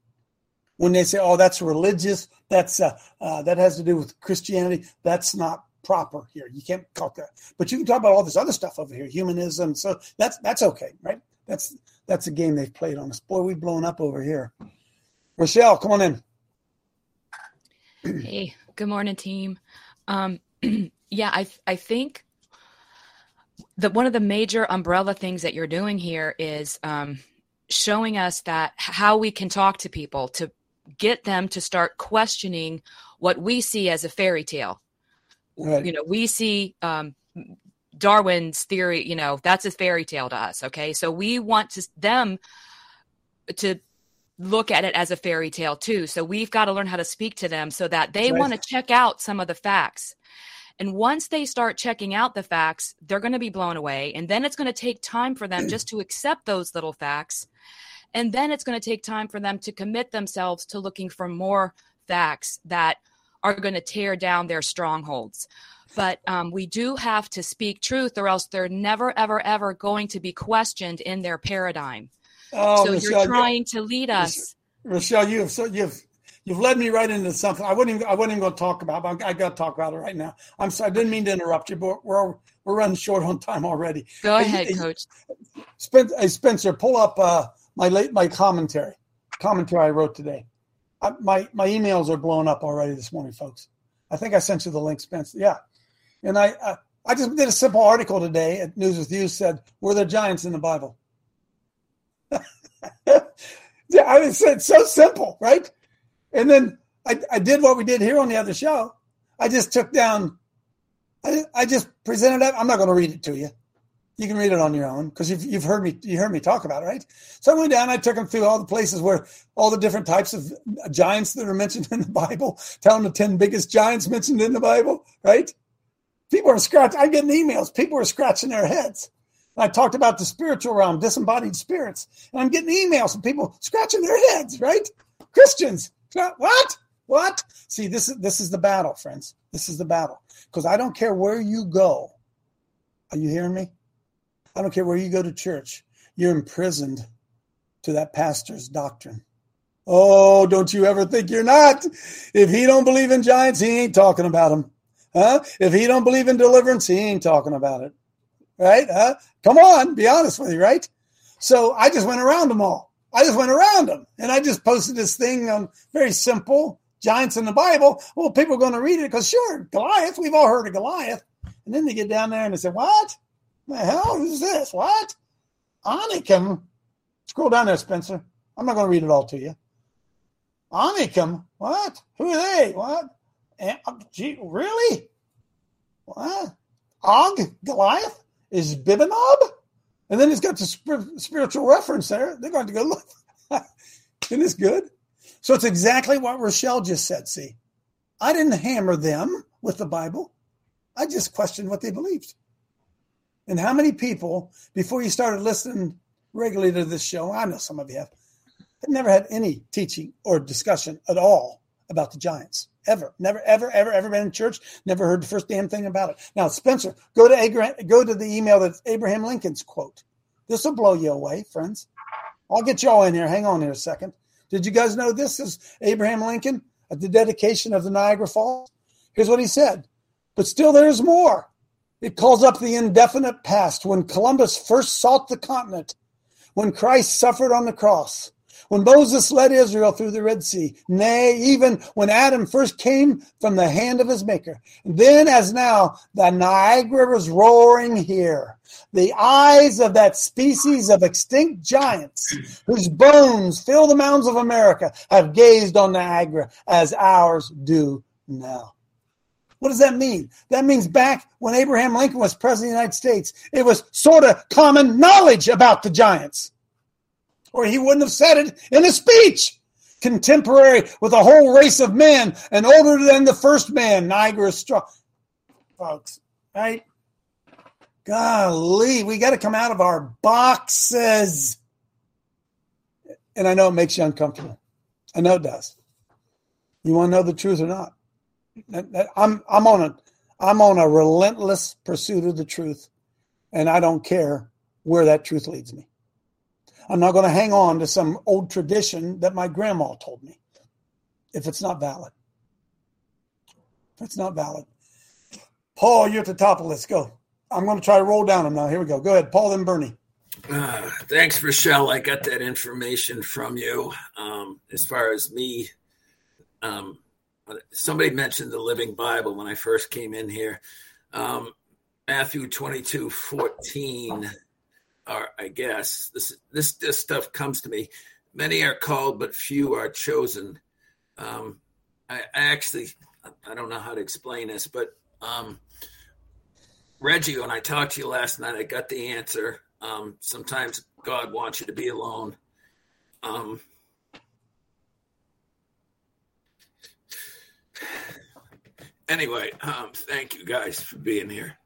When they say, "Oh, that's religious," that's uh, uh, that has to do with Christianity. That's not proper here. You can't talk that, but you can talk about all this other stuff over here, humanism. So that's that's okay, right? That's that's a game they've played on us. Boy, we've blown up over here. Rochelle, come on in.
Hey, good morning, team. Um, yeah, I I think that one of the major umbrella things that you're doing here is um, showing us that how we can talk to people to get them to start questioning what we see as a fairy tale.
Right.
You know, we see um, Darwin's theory. You know, that's a fairy tale to us. Okay, so we want to them to look at it as a fairy tale too. So we've got to learn how to speak to them so that they
Right.
want to check out some of the facts. And once they start checking out the facts, they're going to be blown away. And then it's going to take time for them just to accept those little facts. And then it's going to take time for them to commit themselves to looking for more facts that are going to tear down their strongholds. But um, we do have to speak truth, or else they're never, ever, ever going to be questioned in their paradigm.
Oh,
so
Rochelle,
you're
you-
trying to lead us.
Rochelle, you have so you've you've led me right into something I wouldn't even I wasn't even going to talk about. But I got to talk about it right now. I'm sorry, I didn't mean to interrupt you, but we're we're running short on time already.
Go ahead,
hey,
Coach.
Spencer, Spencer, pull up uh, my late my commentary commentary I wrote today. I, my my emails are blowing up already this morning, folks. I think I sent you the link, Spencer. Yeah, and I I, I just did a simple article today at NewsWithViews said were there giants in the Bible? yeah, I mean, it's, so simple, right? And then I, I did what we did here on the other show. I just took down. I, I just presented it. I'm not going to read it to you. You can read it on your own because you've, you've heard me you heard me talk about it, right? So I went down. I took them through all the places where all the different types of uh, giants that are mentioned in the Bible. Tell them the ten biggest giants mentioned in the Bible, right? People are scratching. I'm getting emails. People are scratching their heads. I talked about the spiritual realm, disembodied spirits, and I'm getting emails from people scratching their heads. Right? Christians, what? What? See, this is this is the battle, friends. This is the battle because I don't care where you go. Are you hearing me? I don't care where you go to church. You're imprisoned to that pastor's doctrine. Oh, don't you ever think you're not? If he don't believe in giants, he ain't talking about them. Huh? If he don't believe in deliverance, he ain't talking about it. Right? Huh? Come on, be honest with you, right? So I just went around them all. I just went around them. And I just posted this thing on very simple giants in the Bible. Well, people are going to read it because sure, Goliath, we've all heard of Goliath. And then they get down there and they say, What? The hell is this? What? Anakim. Scroll down there, Spencer. I'm not going to read it all to you. Anakim. What? Who are they? What? And, gee, really? What? Og, Goliath? Is Ishbibenob? And then he's got the spir- spiritual reference there. They're going to go look. Isn't this good? So it's exactly what Rochelle just said. See, I didn't hammer them with the Bible. I just questioned what they believed. And how many people, before you started listening regularly to this show, I know some of you have, had never had any teaching or discussion at all about the Giants. Ever, never, ever, ever, ever been in church. Never heard the first damn thing about it. Now, Spencer, go to Abraham, go to the email that's Abraham Lincoln's quote. This will blow you away, friends. I'll get y'all in here. Hang on here a second. Did you guys know this is Abraham Lincoln at the dedication of the Niagara Falls? Here's what he said. But still, there's more. It calls up the indefinite past when Columbus first sought the continent, when Christ suffered on the cross, when Moses led Israel through the Red Sea, nay, even when Adam first came from the hand of his maker. Then, as now, the Niagara was roaring here. The eyes of that species of extinct giants, whose bones fill the mounds of America, have gazed on Niagara as ours do now. What does that mean? That means back when Abraham Lincoln was president of the United States, it was sort of common knowledge about the giants or he wouldn't have said it in a speech. Contemporary with a whole race of men and older than the first man, Niagara Straw. Folks, right? Golly, we got to come out of our boxes. And I know it makes you uncomfortable. I know it does. You want to know the truth or not? I'm I'm on a I'm on a relentless pursuit of the truth, and I don't care where that truth leads me. I'm not going to hang on to some old tradition that my grandma told me if it's not valid. If it's not valid. Paul, you're at the top of Let's go. I'm going to try to roll down them now. Here we go. Go ahead, Paul, then Bernie.
Uh, thanks, Rochelle. I got that information from you. Um, as far as me, um, somebody mentioned the Living Bible when I first came in here. Um, Matthew 22 14, or I guess this, this, this stuff comes to me. Many are called, but few are chosen. Um, I, I actually, I don't know how to explain this, but um, Reggie, when I talked to you last night, I got the answer. Um, sometimes God wants you to be alone. Um, anyway, um, thank you guys for being here.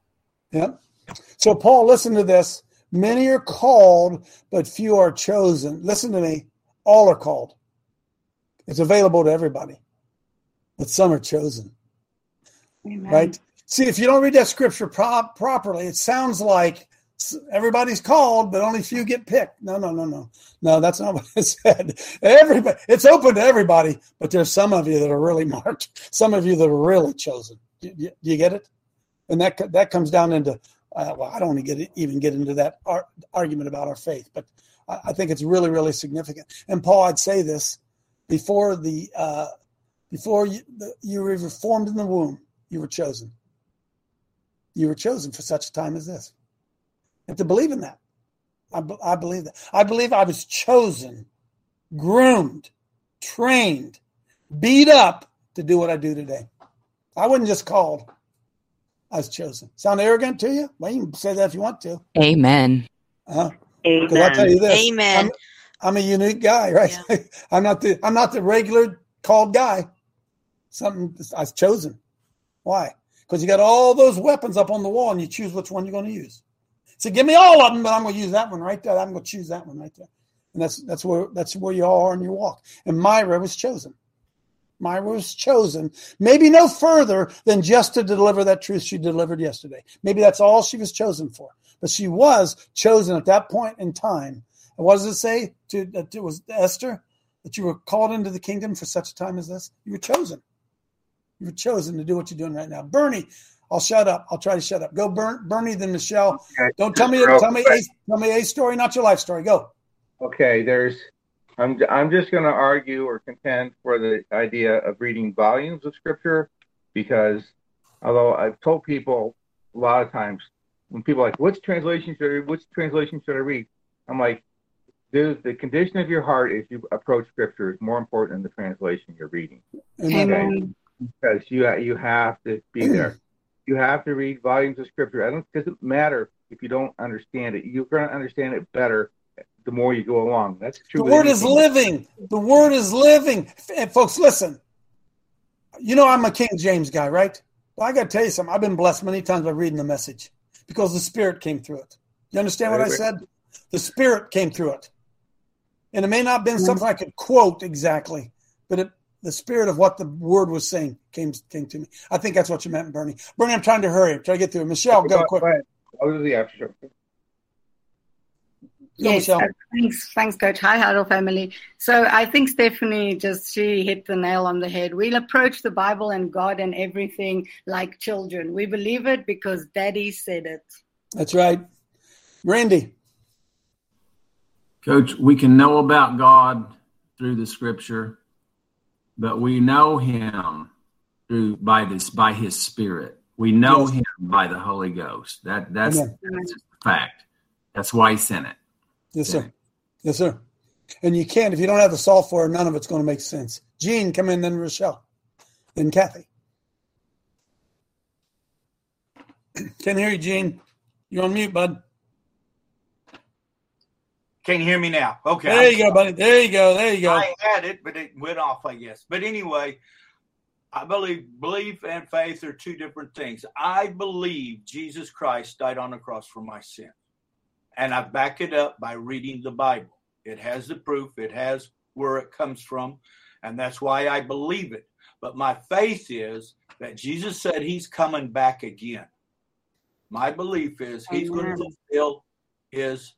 Yep. So, Paul, listen to this. Many are called, but few are chosen. Listen to me. All are called. It's available to everybody, but some are chosen. Amen. Right? See, if you don't read that scripture pro- properly, it sounds like everybody's called, but only few get picked. No, no, no, no, no. That's not what I said. Everybody, it's open to everybody, but there's some of you that are really marked. Some of you that are really chosen. Do you, do you get it? And that that comes down into uh, well, I don't want to get even get into that ar- argument about our faith, but I, I, think it's really, really significant. And Paul, I'd say this before the uh, before you, the, you were formed in the womb, you were chosen. You were chosen for such a time as this. And to believe in that, I, I believe that. I believe I was chosen, groomed, trained, beat up to do what I do today. I wasn't just called. I was chosen. Sound arrogant to you? Well, you can say that if you want to.
Amen.
Uh,
Amen.
I'll tell you this.
Amen.
I'm, I'm a unique guy, right? Yeah. I'm not the I'm not the regular called guy. Something I was chosen. Why? Because you got all those weapons up on the wall, and you choose which one you're going to use. So give me all of them, but I'm going to use that one right there. I'm going to choose that one right there. And that's that's where that's where you all are in your walk. And Myra was chosen. Myra was chosen, maybe no further than just to deliver that truth she delivered yesterday. Maybe that's all she was chosen for. But she was chosen at that point in time. And what does it say to that it was Esther that you were called into the kingdom for such a time as this? You were chosen. You were chosen to do what you're doing right now. Bernie, I'll shut up. I'll try to shut up. Go, Bern, Bernie, then Michelle. Okay. Don't tell me. Tell me. A, tell me a story, not your life story. Go.
Okay. There's. I'm. I'm just going to argue or contend for the idea of reading volumes of scripture, because although I've told people a lot of times when people are like, "Which translation should I read? Which translation should I read?" I'm like, "Dude, the condition of your heart as you approach scripture is more important than the translation you're reading."
Amen.
Because you you have to be there you have to read volumes of scripture. I don't doesn't matter if you don't understand it. You're going to understand it better the more you go along. That's true.
The word is living. The word is living. And folks, listen. You know I'm a King James guy, right? Well, I got to tell you something. I've been blessed many times by reading the message because the Spirit came through it. You understand what I said? The Spirit came through it. And it may not have been something I could quote exactly, but it the spirit of what the word was saying came came to me. I think that's what you meant, Bernie. Bernie, I'm trying to hurry. Try to get through. Michelle, go, go quick.
I'll do the after show.
Yes, uh, thanks, thanks, Coach. Hi, Huddle family. So I think Stephanie just she hit the nail on the head. We'll approach the Bible and God and everything like children. We believe it because Daddy said it.
That's right, Randy.
Coach, we can know about God through the Scripture but we know him through by this by his spirit. We know yes. him by the Holy Ghost. That that's, that's a fact. That's why he sent it.
Yes, sir. Yes, sir. And you can't if you don't have the software, none of it's going to make sense. Gene, come in, then Rochelle, then Kathy. Can't hear you, Gene. You're on mute, bud.
Can you hear me now? Okay.
There you go, buddy. There you go. There you go.
I had it, but it went off, I guess. But anyway, I believe belief and faith are two different things. I believe Jesus Christ died on the cross for my sin. And I back it up by reading the Bible. It has the proof, it has where it comes from. And that's why I believe it. But my faith is that Jesus said he's coming back again. My belief is he's Amen. going to fulfill his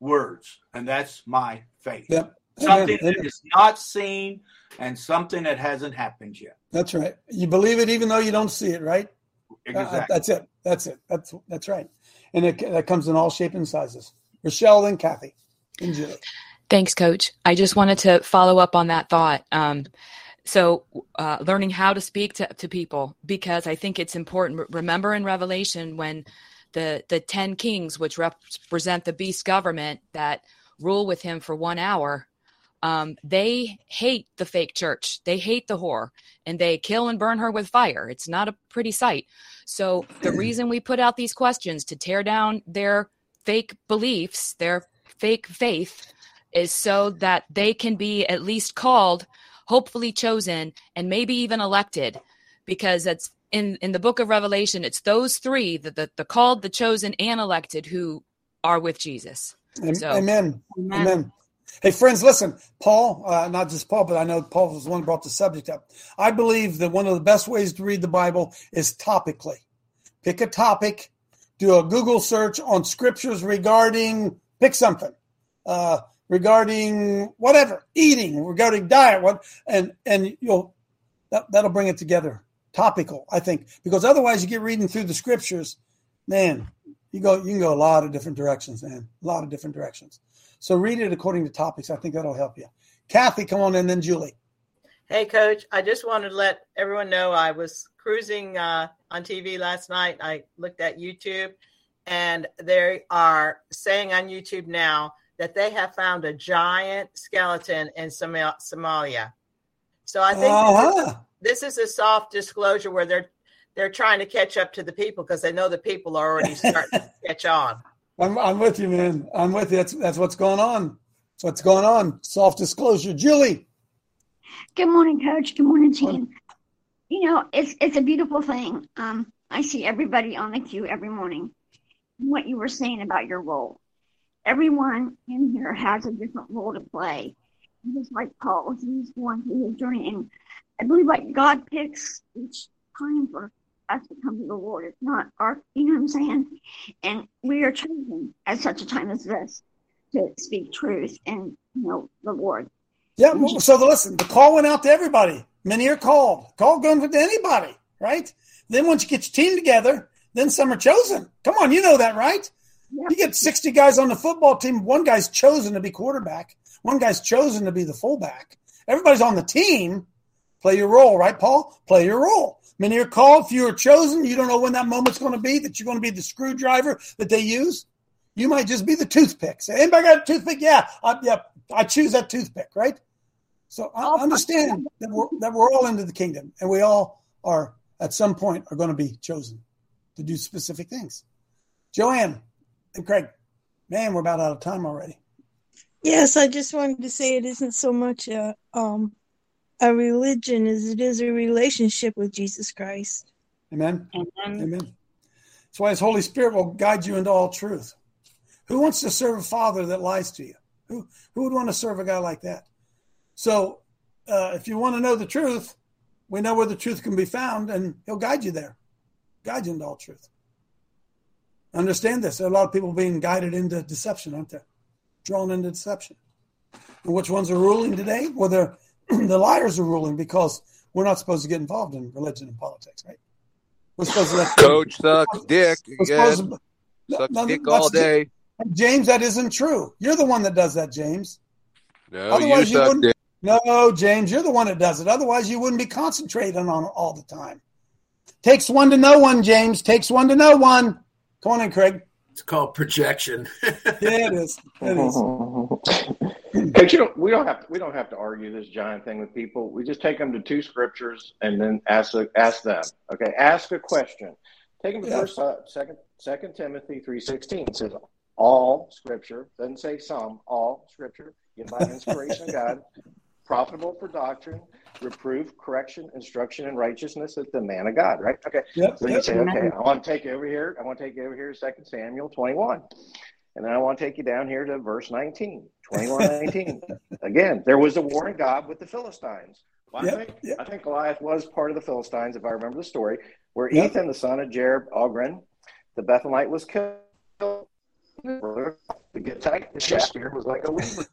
words, and that's my faith.
Yep.
Something Amen. that is not seen and something that hasn't happened yet.
That's right. You believe it even though you don't see it, right?
Exactly.
Uh, that's it. That's it. That's that's right. And it, that comes in all shapes and sizes. Rochelle and Kathy and Julie.
Thanks, Coach. I just wanted to follow up on that thought. Um, so, uh, learning how to speak to, to people because I think it's important. Remember in Revelation when the the ten kings, which represent the beast government that rule with him for one hour, um, they hate the fake church. They hate the whore and they kill and burn her with fire. It's not a pretty sight. So, the reason we put out these questions to tear down their fake beliefs, their fake faith, is so that they can be at least called, hopefully chosen, and maybe even elected. Because it's in, in the book of Revelation, it's those three the, the, the called, the chosen, and elected who are with Jesus. So,
amen. amen. Amen. Hey, friends, listen. Paul, uh, not just Paul, but I know Paul was the one who brought the subject up. I believe that one of the best ways to read the Bible is topically. Pick a topic, do a Google search on scriptures regarding, pick something, uh, regarding whatever, eating, regarding diet, what, and and you'll that, that'll bring it together. Topical, I think, because otherwise you get reading through the scriptures, man, you go you can go a lot of different directions, man, a lot of different directions. So read it according to topics. I think that'll help you. Kathy, come on, and then Julie.
Hey, Coach. I just wanted to let everyone know I was cruising uh, on TV last night. I looked at YouTube, and they are saying on YouTube now that they have found a giant skeleton in Somalia. So I think uh-huh. This, is, a soft disclosure where they're they're trying to catch up to the people because they know the people are already starting to catch on.
I'm, I'm with you, man. I'm with you. That's that's what's going on. That's what's going on. Soft disclosure, Julie.
Good morning, Coach. Good morning, team. You know, it's it's a beautiful thing. Um, I see everybody on the queue every morning. What you were saying about your role. Everyone in here has a different role to play. Just like Paul, he's going through his journey, and I believe like God picks each time for us to come to the Lord. It's not our, you know what I'm saying? And we are chosen at such a time as this to speak truth and, you know, the Lord.
Yeah. Well, so the, listen, the call went out to everybody. Many are called. Call going to anybody, right? Then once you get your team together, then some are chosen. Come on, you know that, right? Yeah. You get 60 guys on the football team. One guy's chosen to be quarterback. One guy's chosen to be the fullback. Everybody's on the team. Play your role, right, Paul? Play your role. Many are called, few are chosen. You don't know when that moment's going to be that you're going to be the screwdriver that they use. You might just be the toothpick. Say, anybody got a toothpick? Yeah, I, yeah, I choose that toothpick, right? So I understand that we're, that we're all into the kingdom and we all are at some point are going to be chosen to do specific things. Joanne and Craig, man, we're about out of time already.
Yes, I just wanted to say it isn't so much a um, a religion as it is a relationship with Jesus Christ.
Amen. Amen. Amen. That's why His Holy Spirit will guide you into all truth. Who wants to serve a father that lies to you? Who who would want to serve a guy like that? So, uh, if you want to know the truth, we know where the truth can be found, and He'll guide you there, guide you into all truth. Understand this: there are a lot of people being guided into deception, aren't there? Drawn into deception. And which ones are ruling today? Well, they're the liars are ruling because we're not supposed to get involved in religion and politics, right? We're supposed to let
coach suck dick again. Suck dick all day.
James, that isn't true. You're the one that does that, James.
No, Otherwise, you,
you
wouldn't. Dick.
No, James, you're the one that does it. Otherwise, you wouldn't be concentrating on it all the time. Takes one to know one, James. Takes one to know one. Come on in, Craig.
It's called projection.
yeah, it is. It is.
Coach, you don't, we don't have to, we don't have to argue this giant thing with people. We just take them to two scriptures and then ask ask them. Okay, ask a question. Take them to yeah. first, uh, second, second Timothy three sixteen. Says all scripture doesn't say some. All scripture given by inspiration of God, profitable for doctrine, reproof, correction, instruction, and righteousness at the man of God. Right? Okay. Yep. So you say, okay, I want to take you over here. I want to take you over here. Second Samuel twenty one. And then I want to take you down here to verse 19, 21, 19. Again, there was a war in Gob with the Philistines. Well, yep, I, think, yep. I think Goliath was part of the Philistines, if I remember the story, where yep. Ethan, the son of Jerub Ogren, the Bethlehemite, was killed. The Gittite, the Shakespeare, was like a weaver's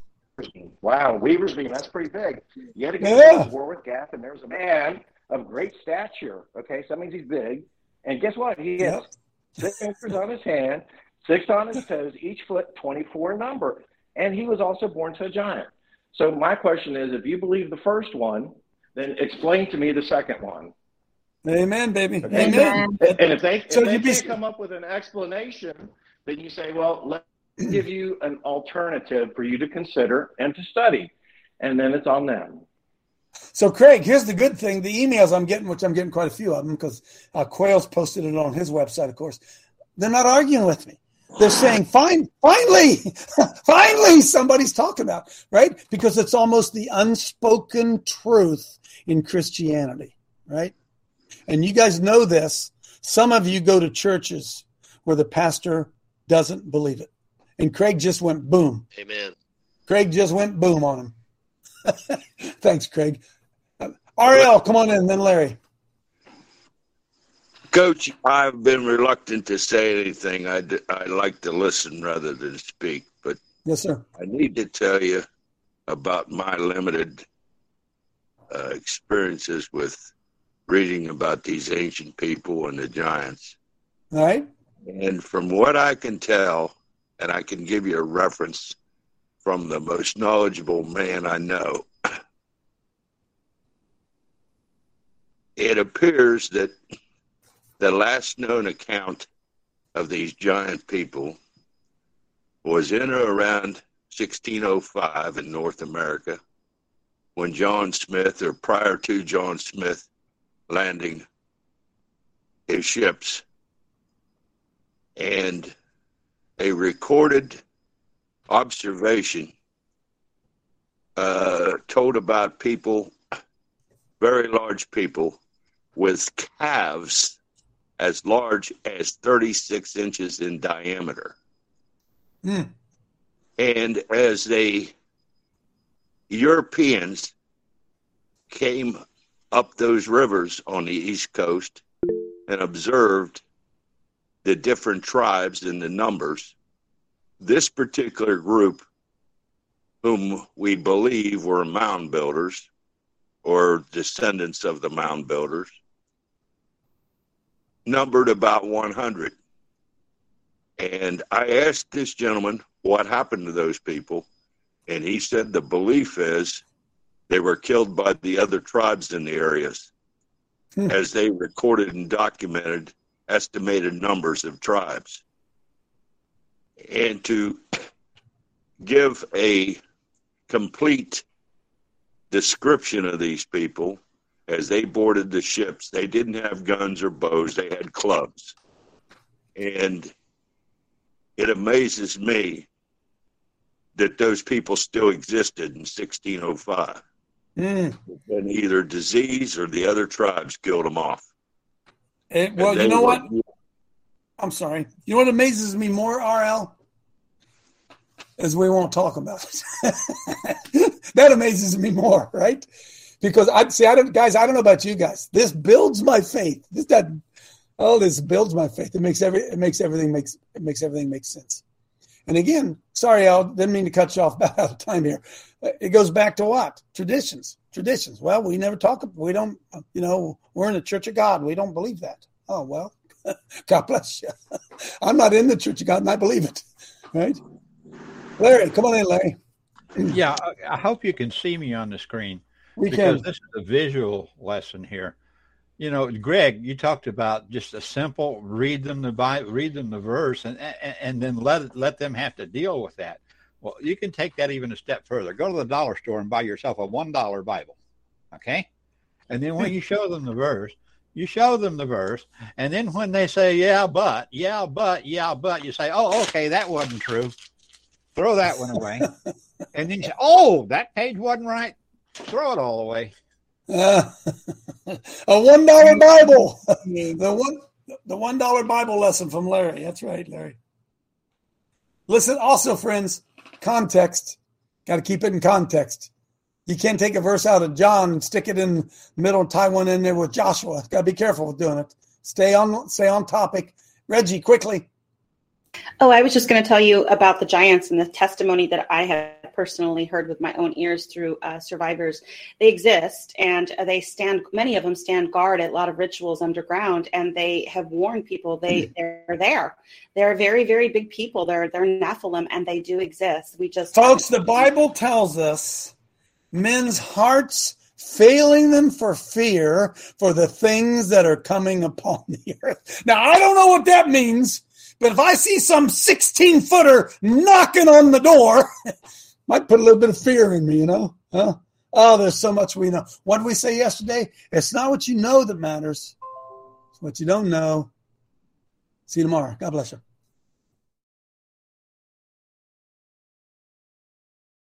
beam. Wow, weaver's beam, that's pretty big. Yet again, yeah. war with Gath, and there was a man of great stature. Okay, so that means he's big And guess what? He has yep. six fingers on his hand, six on his toes, each foot 24 number. And he was also born to a giant. So my question is, if you believe the first one, then explain to me the second one.
Amen, baby. Okay. Amen.
And if they, so if they can't come up with an explanation, then you say, well, let me give you an alternative for you to consider and to study. And then it's on them.
So, Craig, here's the good thing: the emails I'm getting, which I'm getting quite a few of them, because uh, Quayle's posted it on his website, of course. They're not arguing with me. They're saying, "Fine, finally, finally, somebody's talking about right," because it's almost the unspoken truth in Christianity, right? And you guys know this. Some of you go to churches where the pastor doesn't believe it, and Craig just went boom.
Amen.
Craig just went boom on him. Thanks, Craig. Uh, Ariel, come on in, then Larry.
Coach, I've been reluctant to say anything. I, I like to listen rather than speak, but
yes, sir.
I need to tell you about my limited uh, experiences with reading about these ancient people and the giants.
All right.
And from what I can tell, and I can give you a reference from the most knowledgeable man I know. It appears that the last known account of these giant people was in or around 1605 in North America when John Smith, or prior to John Smith landing his ships, and a recorded observation uh, told about people, very large people, with calves as large as 36 inches in diameter.
Mm.
And as the Europeans came up those rivers on the East Coast and observed the different tribes and the numbers, this particular group, whom we believe were mound builders or descendants of the mound builders, numbered about 100. And I asked this gentleman what happened to those people, and he said the belief is they were killed by the other tribes in the areas hmm. as they recorded and documented estimated numbers of tribes and to give a complete description of these people as they boarded the ships. They didn't have guns or bows, they had clubs. And it amazes me that those people still existed in 1605.
Mm.
And either disease or the other tribes killed them off.
It, well, you know what? I'm sorry. You know what amazes me more, RL? Is we won't talk about it. that amazes me more, right? Because I see, I don't, guys, I don't know about you guys. This builds my faith. This that, oh, this builds my faith. It makes every, it makes everything makes, it makes everything make sense. And again, sorry, I didn't mean to cut you off out of time here. It goes back to what traditions, traditions. Well, we never talk. We don't, you know, we're in the Church of God. We don't believe that. Oh well, God bless you. I'm not in the Church of God, and I believe it. Right, Larry, come on in, Larry.
yeah, I hope you can see me on the screen
we
because
can.
this is a visual lesson here. You know, Greg, you talked about just a simple read them the Bible, read them the verse, and and, and then let let them have to deal with that. Well, you can take that even a step further. Go to the dollar store and buy yourself a one dollar Bible, okay? And then when you show them the verse, you show them the verse, and then when they say yeah, but yeah, but yeah, but you say, oh, okay, that wasn't true. Throw that one away, and then you say, oh, that page wasn't right. Throw it all away.
Uh, a one dollar Bible. the one the one dollar Bible lesson from Larry. That's right, Larry. Listen, also, friends, context. Got to keep it in context. You can't take a verse out of John and stick it in the middle and tie one in there with Joshua. Got to be careful with doing it. Stay on, stay on topic. Reggie, quickly.
Oh, I was just going to tell you about the giants and the testimony that I have personally heard with my own ears through uh, survivors. They exist, and they stand. Many of them stand guard at a lot of rituals underground, and they have warned people they mm. they're there. They're very very big people. They're they're Nephilim, and they do exist. We just
folks. The Bible tells us men's hearts failing them for fear for the things that are coming upon the earth. Now, I don't know what that means, but if I see some 16 footer knocking on the door, might put a little bit of fear in me, you know? Huh? Oh, there's so much we know. What did we say yesterday? It's not what you know that matters, it's what you don't know. See you tomorrow. God bless you.